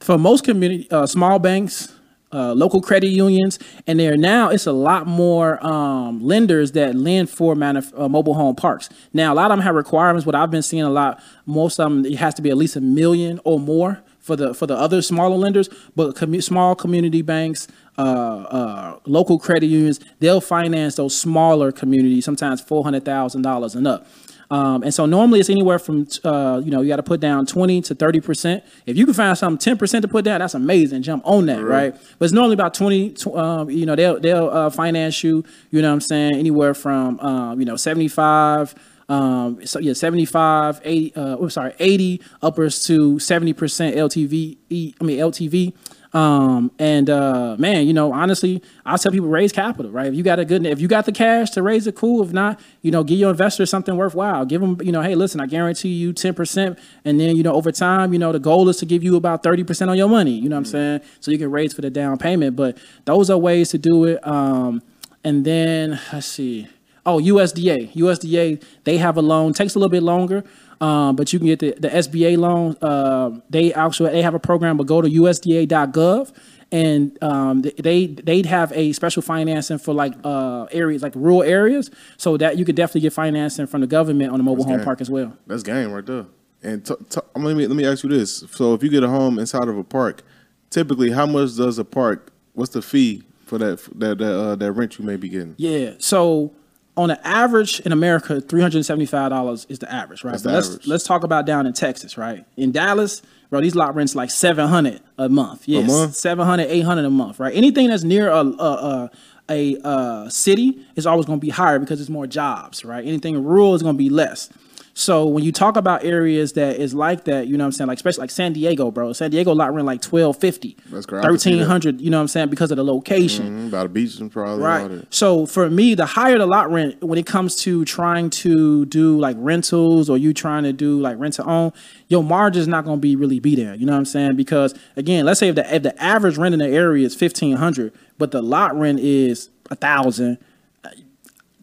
for most community uh, small banks uh, local credit unions and there now it's a lot more um, lenders that lend for manuf- uh, mobile home parks now a lot of them have requirements what i've been seeing a lot most of them it has to be at least a million or more for the for the other smaller lenders but commu- small community banks uh, uh, local credit unions they'll finance those smaller communities sometimes $400000 and up um, and so normally it's anywhere from uh, you know you got to put down twenty to thirty percent. If you can find something ten percent to put down, that's amazing. Jump on that, right? But it's normally about 20, um, you know they'll they'll uh, finance you. You know what I'm saying anywhere from um, you know seventy five. Um, so yeah, 75, 80, uh, I'm sorry, 80 uppers to 70% LTV, i mean LTV. Um, and uh, man, you know, honestly, I tell people raise capital, right? If you got a good, if you got the cash to raise it, cool. If not, you know, give your investors something worthwhile. Give them, you know, hey, listen, I guarantee you ten percent, and then you know, over time, you know, the goal is to give you about thirty percent on your money. You know what I'm saying? So you can raise for the down payment. But those are ways to do it. Um, and then let's see. Oh, USDA. USDA, they have a loan. Takes a little bit longer, um, but you can get the, the SBA loan. Uh, they actually they have a program, but go to USDA.gov and um, they they'd have a special financing for like uh, areas like rural areas, so that you could definitely get financing from the government on a mobile home Okay. park as well. That's game right there. And t- t- let me let me ask you this: so if you get a home inside of a park, typically how much does a park? What's the fee for that that that, uh, that rent you may be getting? Yeah. So on an average in America, three hundred seventy-five dollars is the average, right? The let's average. let's talk about down in Texas, right? In Dallas, bro, these lot rents like seven hundred a month. Yes, month? 700, 800 a month, right? Anything that's near a a, a, a, uh city is always going to be higher because it's more jobs, right? Anything rural is going to be less. So when you talk about areas that is like that, you know what I'm saying, like especially like San Diego, bro. San Diego lot rent like twelve fifty, That's great. I that. thirteen hundred. You know what I'm saying because of the location. Mhm, By the beach and probably Right. So for me, the higher the lot rent when it comes to trying to do like rentals or you trying to do like rent to own, your margin's not gonna be really be there. You know what I'm saying? Because again, let's say if the if the average rent in the area is fifteen hundred, but the lot rent is a thousand,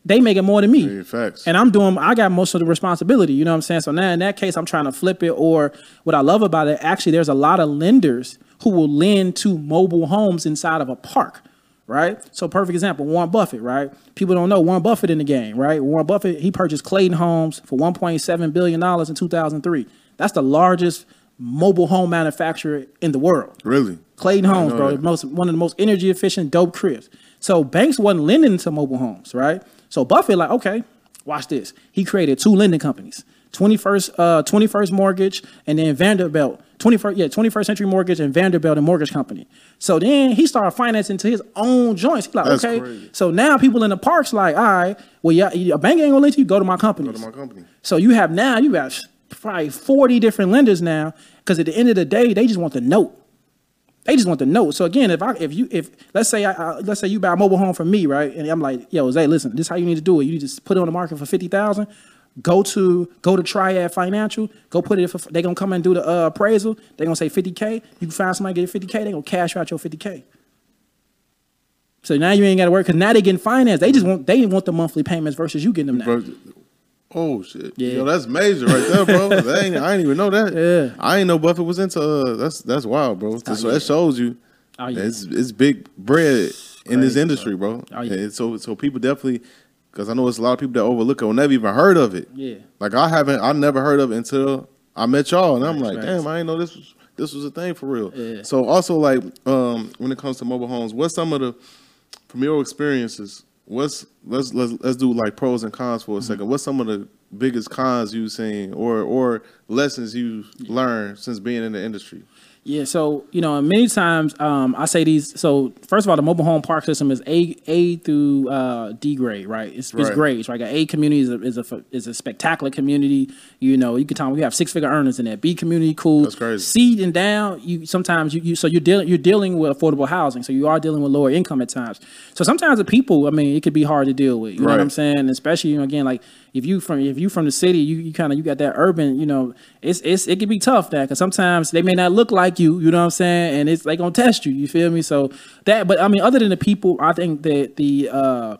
they making more than me. Facts. And I'm doing, I got most of the responsibility. You know what I'm saying? So now in that case, I'm trying to flip it. Or what I love about it, actually, there's a lot of lenders who will lend to mobile homes inside of a park, right? So perfect example, Warren Buffett, right? People don't know Warren Buffett in the game, right? Warren Buffett, he purchased Clayton Homes for 1.7 billion dollars in 2003. That's the largest mobile home manufacturer in the world. Really? Clayton Homes, bro, that. most one of the most energy efficient dope cribs. So banks wasn't lending to mobile homes, right? So Buffett, like, okay, watch this. He created two lending companies. 21st, uh, 21st Mortgage and then Vanderbilt. 21st, yeah, 21st Century Mortgage and Vanderbilt and Mortgage Company. So then he started financing to his own joints. He's like, That's okay. crazy. So now people in the parks like, all right, well, yeah, a bank ain't gonna let you go to my company. Go to my company. So you have now, you have probably 40 different lenders now, because at the end of the day, they just want the note. They just want the note. So again, if I if you if let's say I, I let's say you buy a mobile home from me, right? And I'm like, yo, Zay, listen, this is how you need to do it. You need to put it on the market for fifty thousand. Go to go to Triad Financial. Go put it for. They gonna come and do the uh, appraisal. They gonna say fifty k. You can find somebody get fifty k. They gonna cash out your fifty k. So now you ain't got to work because now they getting financed. They just want they want the monthly payments versus you getting them now. Oh shit! Yeah. Yo, that's major right there, bro. ain't, I ain't even know that. Yeah. I ain't know Buffett was into. Uh, that's that's wild, bro. So yeah. that shows you. Oh, yeah. It's it's big bread in this industry, bro. Oh, yeah. And so so people definitely, because I know it's a lot of people that overlook it or never even heard of it. Yeah. Like I haven't, I never heard of it until I met y'all, and I'm Facts, like, facts. damn, I didn't know this was this was a thing for real. Yeah. So also like, um, when it comes to mobile homes, what's some of the from your experiences? What's let's let's let's do like pros and cons Mm-hmm. for a second. What's some of the biggest cons you've seen or or lessons you've learned since being in the industry? Yeah, so you know, many times um, I say these. So first of all, the mobile home park system is A A through uh, D grade, right? It's, it's Right. grades, right? Got A community is a, is a is a spectacular community. You know, you can tell we have six figure earners in there. B community, cool. That's crazy. C and down, you sometimes you, you so you're dealing you're dealing with affordable housing, so you are dealing with lower income at times. So sometimes the people, I mean, it could be hard to deal with. You know what I'm saying? Especially you know, again, like if you from if you from the city, you, you kind of you got that urban, you know, it's it's it can be tough that because sometimes they may not look like you, you know what I'm saying, and it's they gonna test you. You feel me? So that, but I mean, other than the people, I think that the uh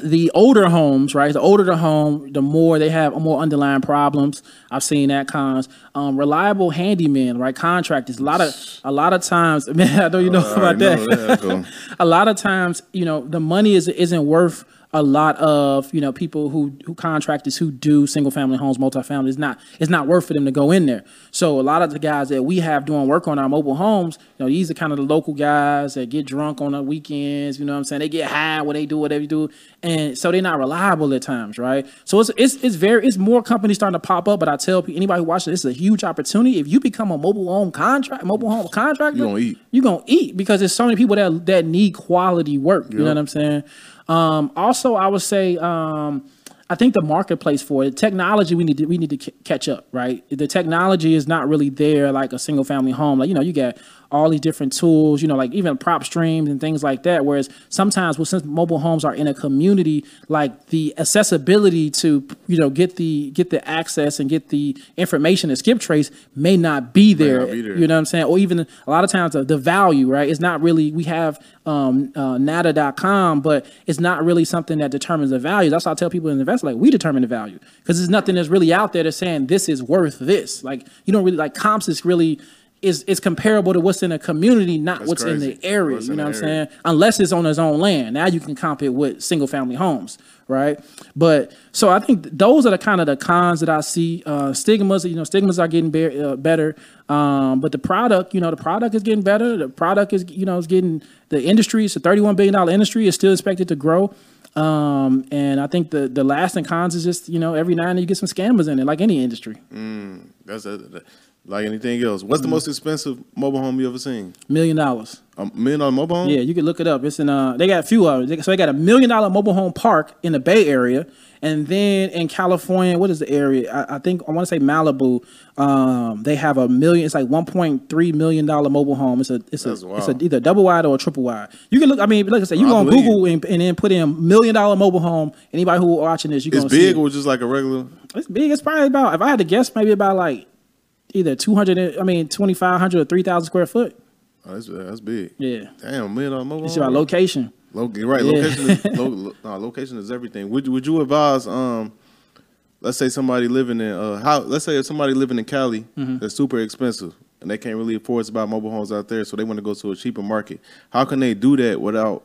the older homes, right? The older the home, the more they have more underlying problems. I've seen that cons. Um, reliable handyman, right? Contractors. A lot of a lot of times, man, I know you know I about already that. that, a lot of times, you know, the money is isn't worth a lot of you know people who who contractors who do single family homes, multifamily. It's not it's not worth for them to go in there. So a lot of the guys that we have doing work on our mobile homes, you know, these are kind of the local guys that get drunk on the weekends. You know what I'm saying? They get high when they do whatever they do, and so they're not reliable at times, right? So it's it's it's very it's more companies starting to pop up. But I tell people, anybody who watches this is a huge opportunity. If you become a mobile home contract, mobile home contractor, You gonna eat. you're gonna eat because there's so many people that that need quality work. You know what I'm saying? Um, also, I would say um, I think the marketplace for it, technology, we need to we need to c- catch up. Right, the technology is not really there like a single family home. Like you know, you got all these different tools. You know, like even prop streams and things like that. Whereas sometimes, well, since mobile homes are in a community, like the accessibility to you know get the get the access and get the information to skip trace may not be there. not be there. You know what I'm saying? Or even a lot of times the, the value, right? It's not really, we have um, uh, nada.com, but it's not really something that determines the value. That's why I tell people in the invest, like, we determine the value because there's nothing that's really out there that's saying this is worth this. Like, you don't really, like, comps is really, is, is comparable to what's in a community, not That's what's in the area. What's you know what I'm saying? Unless it's on his own land. Now you can comp it with single family homes, right? But so I think those are the kind of the cons that I see. Uh, stigmas, you know, stigmas are getting be- uh, better. Um, but the product, you know, the product is getting better. The product is, you know, is getting the industry. It's a 31 billion dollar industry. is still expected to grow. Um, and I think the the lasting cons is just you know every now and then you get some scammers in it, like any industry. That's a, like anything else. What's the most expensive mobile home you ever seen? Million dollars. A million dollar mobile home? Yeah, you can look it up. It's in uh, they got a few of them. So they got a million dollar mobile home park in the Bay Area, and then in California, what is the area? I, I think I want to say Malibu. Um, they have a million. It's like one point three million dollar mobile home. It's a it's That's a wild. it's a either double wide or a triple wide. You can look. I mean, like I said, you go on Google and, and then put in million dollar mobile home. Anybody who watching this, you It's gonna see big it. or just like a regular? It's big. It's probably about. If I had to guess, maybe about like either two hundred. I mean, twenty five hundred or three thousand square foot. Oh, that's, that's big. Yeah, Damn, million dollar mobile it's about location. Lo- right, Yeah. location. Is, lo, lo- nah, location is everything. Would would you advise? Um, let's say somebody living in uh, how? Let's say if somebody living in Cali Mm-hmm. that's super expensive and they can't really afford to buy mobile homes out there, so they want to go to a cheaper market. How can they do that without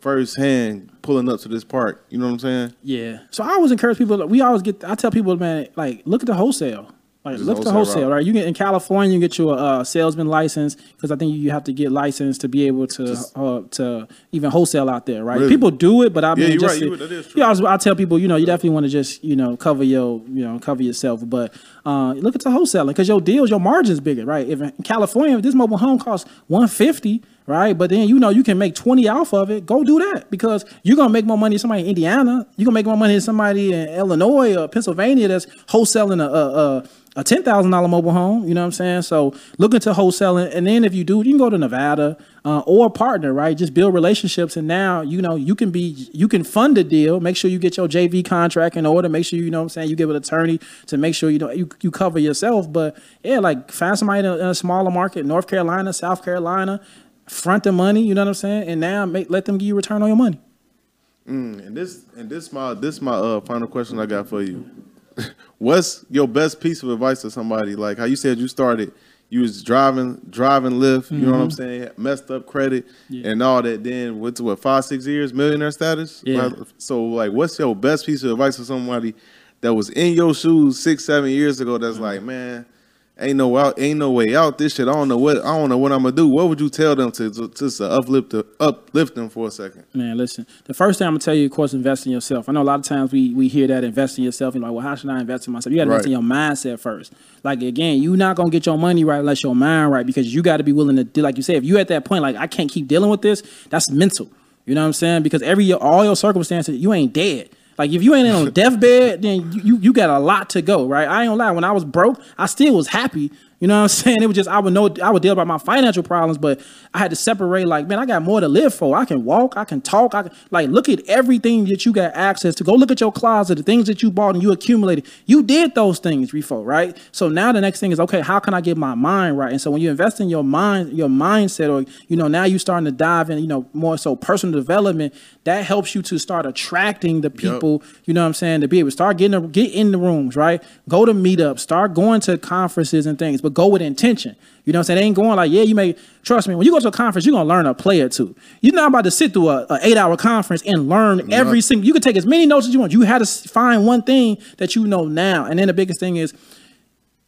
firsthand pulling up to this park? You know what I'm saying? Yeah. So I always encourage people. We always get. I tell people, man, like look at the wholesale. Like look the wholesale route. right? You get in California, you get your uh, salesman license because I think you have to get licensed to be able to Just- uh, to even wholesale out there, right? Really? People do it, but I mean, you're just right. to- You- that is true. yeah, I, was, I tell people, you know, you definitely want to just you know cover your you know cover yourself, but uh, look at the wholesaling because your deals, your margins bigger, right? If in California, if this mobile home costs one fifty. Right, but then you know you can make twenty off of it. Go do that because you're gonna make more money than somebody in Indiana. You're gonna make more money than somebody in Illinois or Pennsylvania that's wholesaling a a, a, a ten thousand dollar mobile home. You know what I'm saying? So look into wholesaling, and then if you do, you can go to Nevada uh, or partner. Right, just build relationships, and now you know you can be you can fund a deal. Make sure you get your JV contract in order. Make sure you know what I'm saying you get an attorney to make sure you know you, you cover yourself. But yeah, like find somebody in a, in a smaller market, North Carolina, South Carolina front the money, you know what I'm saying, and now make let them give you return on your money. And this and this my this my uh final question I got for you. What's your best piece of advice to somebody like how you said you started? You was driving driving Lyft. You know what I'm saying? Messed up credit Mm-hmm. Yeah. and all that. Then went to what five six years millionaire status. Yeah. So like, what's your best piece of advice for somebody that was in your shoes six seven years ago? That's Mm-hmm. like, man. Ain't no out, ain't no way out. This shit, I don't know what, I don't know what I'm gonna do. What would you tell them to, to just to uplift, uplift them for a second? Man, listen. The first thing I'm gonna tell you, of course, invest in yourself. I know a lot of times we we hear that invest in yourself. And like, well, how should I invest in myself? You gotta invest in your mindset first. Like again, you're not gonna get your money right unless your mind right because you got to be willing to do. Like you said, if you at that point, like I can't keep dealing with this, that's mental. You know what I'm saying? Because every all your circumstances, you ain't dead. Like if you ain't in on deathbed, then you, you you got a lot to go, right? I ain't gonna lie. When I was broke, I still was happy. You know what I'm saying? It was just I would know I would deal about my financial problems, but I had to separate. Like, man, I got more to live for. I can walk, I can talk. I can like look at everything that you got access to. Go look at your closet, the things that you bought and you accumulated. You did those things before, right? So now the next thing is okay. How can I get my mind right? And so when you invest in your mind, your mindset, or you know now you're starting to dive in, you know more so personal development. That helps you to start attracting the people. You know what I'm saying? To be able to start getting get in the rooms, right? Go to meetups, start going to conferences and things, but go with intention. You know what I'm saying? They ain't going like, yeah, you may trust me. When you go to a conference, you're gonna learn a play or two. You're not about to sit through a, a eight hour conference and learn every single. You can take as many notes as you want. You had to find one thing that you know now, and then the biggest thing is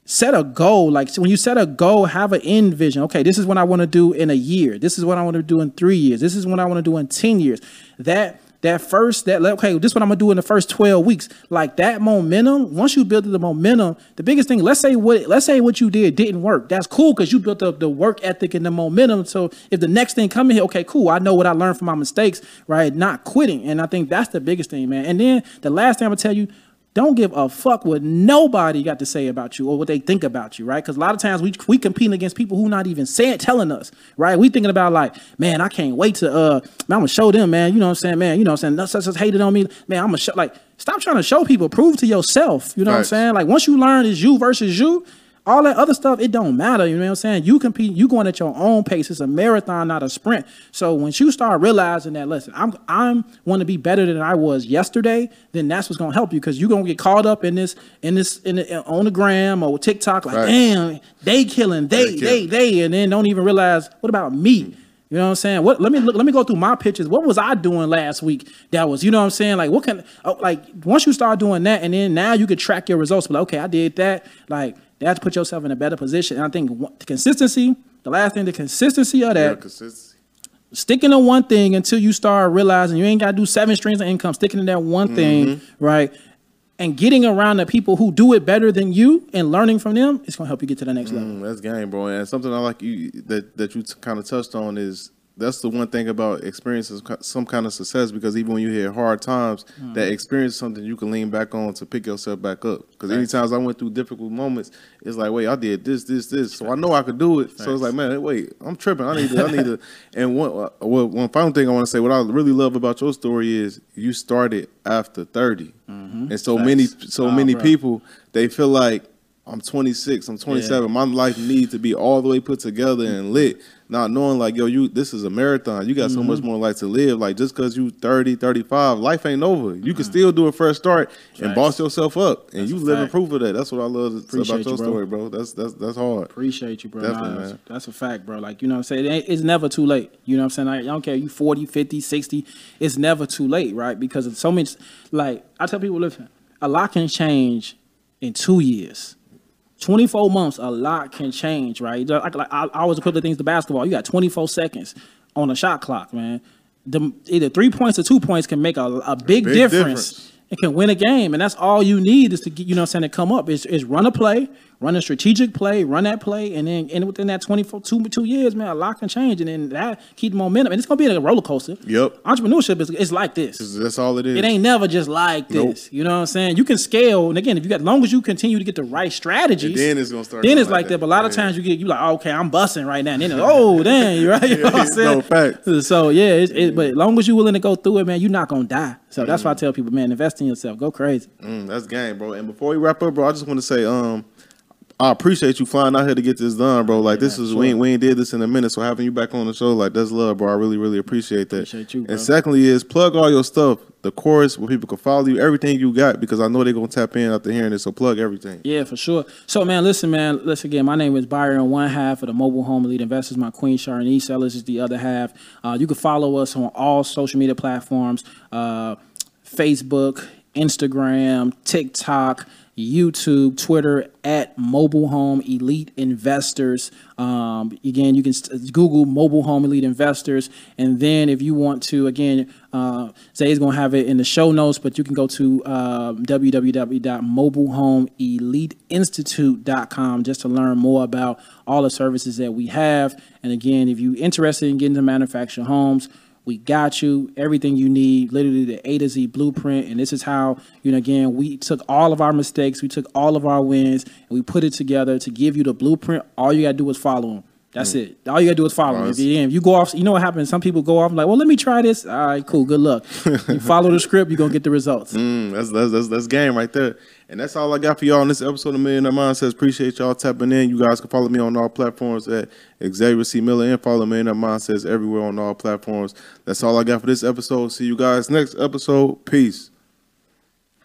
set a goal. Like when you set a goal, have an end vision. Okay, this is what I want to do in a year. This is what I want to do in three years. This is what I want to do in ten years. That that first that okay, this is what I'm gonna do in the first twelve weeks. Like that momentum. Once you build the momentum, the biggest thing. Let's say what let's say what you did didn't work. That's cool because you built up the work ethic and the momentum. So if the next thing come in here, okay, cool. I know what I learned from my mistakes. Right, not quitting. And I think that's the biggest thing, man. And then the last thing I'm gonna tell you. Don't give a fuck what nobody got to say about you or what they think about you, right? Because a lot of times we we competing against people who not even saying telling us, right? We thinking about like, man, I can't wait to uh man, I'm gonna show them, man. You know what I'm saying, man, you know what I'm saying, such such hated on me. Man, I'm gonna show like stop trying to show people, prove to yourself. You know Facts. what I'm saying? Like once you learn is you versus you, all that other stuff, it don't matter. You know what I'm saying? You compete, you going at your own pace. It's a marathon, not a sprint. So once you start realizing that, listen, I'm I'm want to be better than I was yesterday, then that's what's gonna help you because you're gonna get caught up in this, in this, in the, on the gram or TikTok, like, Right. damn, they killing, they, They they, they, and then don't even realize what about me. Mm. You know what I'm saying? What let me look, let me go through my pictures. What was I doing last week? That was, you know what I'm saying? Like what can oh, like once you start doing that and then now you can track your results. But like, okay, I did that. Like that's put yourself in a better position. And I think the consistency, the last thing, the consistency of Yeah, that, consistency. Sticking to one thing until you start realizing you ain't got to do seven streams of income. Sticking to that one thing, right? And getting around the people who do it better than you and learning from them, it's gonna help you get to the next level. Mm, that's game, bro. And something I like you that that you kind of touched on is that's the one thing about experiencing some kind of success because even when you hit hard times, Mm. that experience is something you can lean back on to pick yourself back up. Because any times I went through difficult moments, it's like, wait, I did this, this, this, so I know I could do it. So it's like, man, wait, I'm tripping. I need to, I need to. And one, well, one final thing I want to say, what I really love about your story is you started after 30, and so many, so Nah, many bro. people they feel like. I'm 26. I'm 27. My life needs to be all the way put together and lit. Not knowing like, yo, you this is a marathon. You got so Mm-hmm. much more life to live. Like just cause you 30, 35, life ain't over. You can still do a fresh start and Facts. boss yourself up. And That's you living fact. proof of that. That's what I love Appreciate about your you, bro. story, bro. That's that's that's hard. Appreciate you, bro. Definitely, Nah, that's, man. that's a fact, bro. Like, you know what I'm saying? It It's never too late. You know what I'm saying? Like, I don't care you 40, 50, 60. It's never too late, right? Because it's so much, like, I tell people, listen, a lot can change in two years. 24 months, a lot can change, right? Like, like I, I always equate the things to basketball. You got 24 seconds on a shot clock, man. The, either three points or two points can make a, a big, big difference. difference. It can win a game, and that's all you need is to get, you know what I'm saying, to come up. Is, is run a play, run a strategic play, run that play, and then and within that 24, two, two years, man, a lot can change, and then that keep the momentum. And it's gonna be a roller coaster. Yep. Entrepreneurship is, is like this. That's all it is. It ain't never just like Nope. this. You know what I'm saying? You can scale, and again, if you got, as long as you continue to get the right strategies, And then it's gonna start Then it's like like that. that. But a lot of times you get you like, oh, okay, I'm busting right now. And then, oh, dang, you right? You know what I'm saying? No, facts. So yeah, it's, it, but as long as you're willing to go through it, man, you're not gonna die. So that's why I tell people, man, invest in yourself, go crazy. Mm, that's game, bro. And before we wrap up, bro, I just want to say, um, I appreciate you flying out here to get this done, bro. Like this is sure. we ain't, we ain't did this in a minute, so having you back on the show, like that's love, bro. I really really appreciate that. Appreciate you. And secondly, is plug all your stuff, the course where people can follow you, everything you got, because I know they're gonna tap in after hearing this. So plug everything. Yeah, for sure. So, man, listen, man. Listen again. My name is Byron, one half of the Mobile Home Elite Investors. My Queen Charney Sellers is the other half. Uh, you can follow us on all social media platforms: uh, Facebook, Instagram, TikTok. YouTube, Twitter at Mobile Home Elite Investors. Um, again, you can s- Google Mobile Home Elite Investors, and then if you want to, again, uh, Zay's gonna have it in the show notes, but you can go to uh, www.mobilehomeeliteinstitute.com just to learn more about all the services that we have. And again, if you're interested in getting to manufacture homes, we got you everything you need, literally the A to Z blueprint. And this is how, you know, again, we took all of our mistakes, we took all of our wins, and we put it together to give you the blueprint. All you got to do is follow them. That's it. All you got to do is follow them. If you, if you go off, you know what happens? Some people go off like, well, let me try this. All right, cool. Good luck. you follow the script, you're to get the results. Mm, that's, that's that's that's game right there. And that's all I got for y'all on this episode of Millionaire Mindsets. Appreciate y'all tapping in. You guys can follow me on all platforms at Xavier C. Miller and follow Millionaire Mindsets everywhere on all platforms. That's all I got for this episode. See you guys next episode. Peace.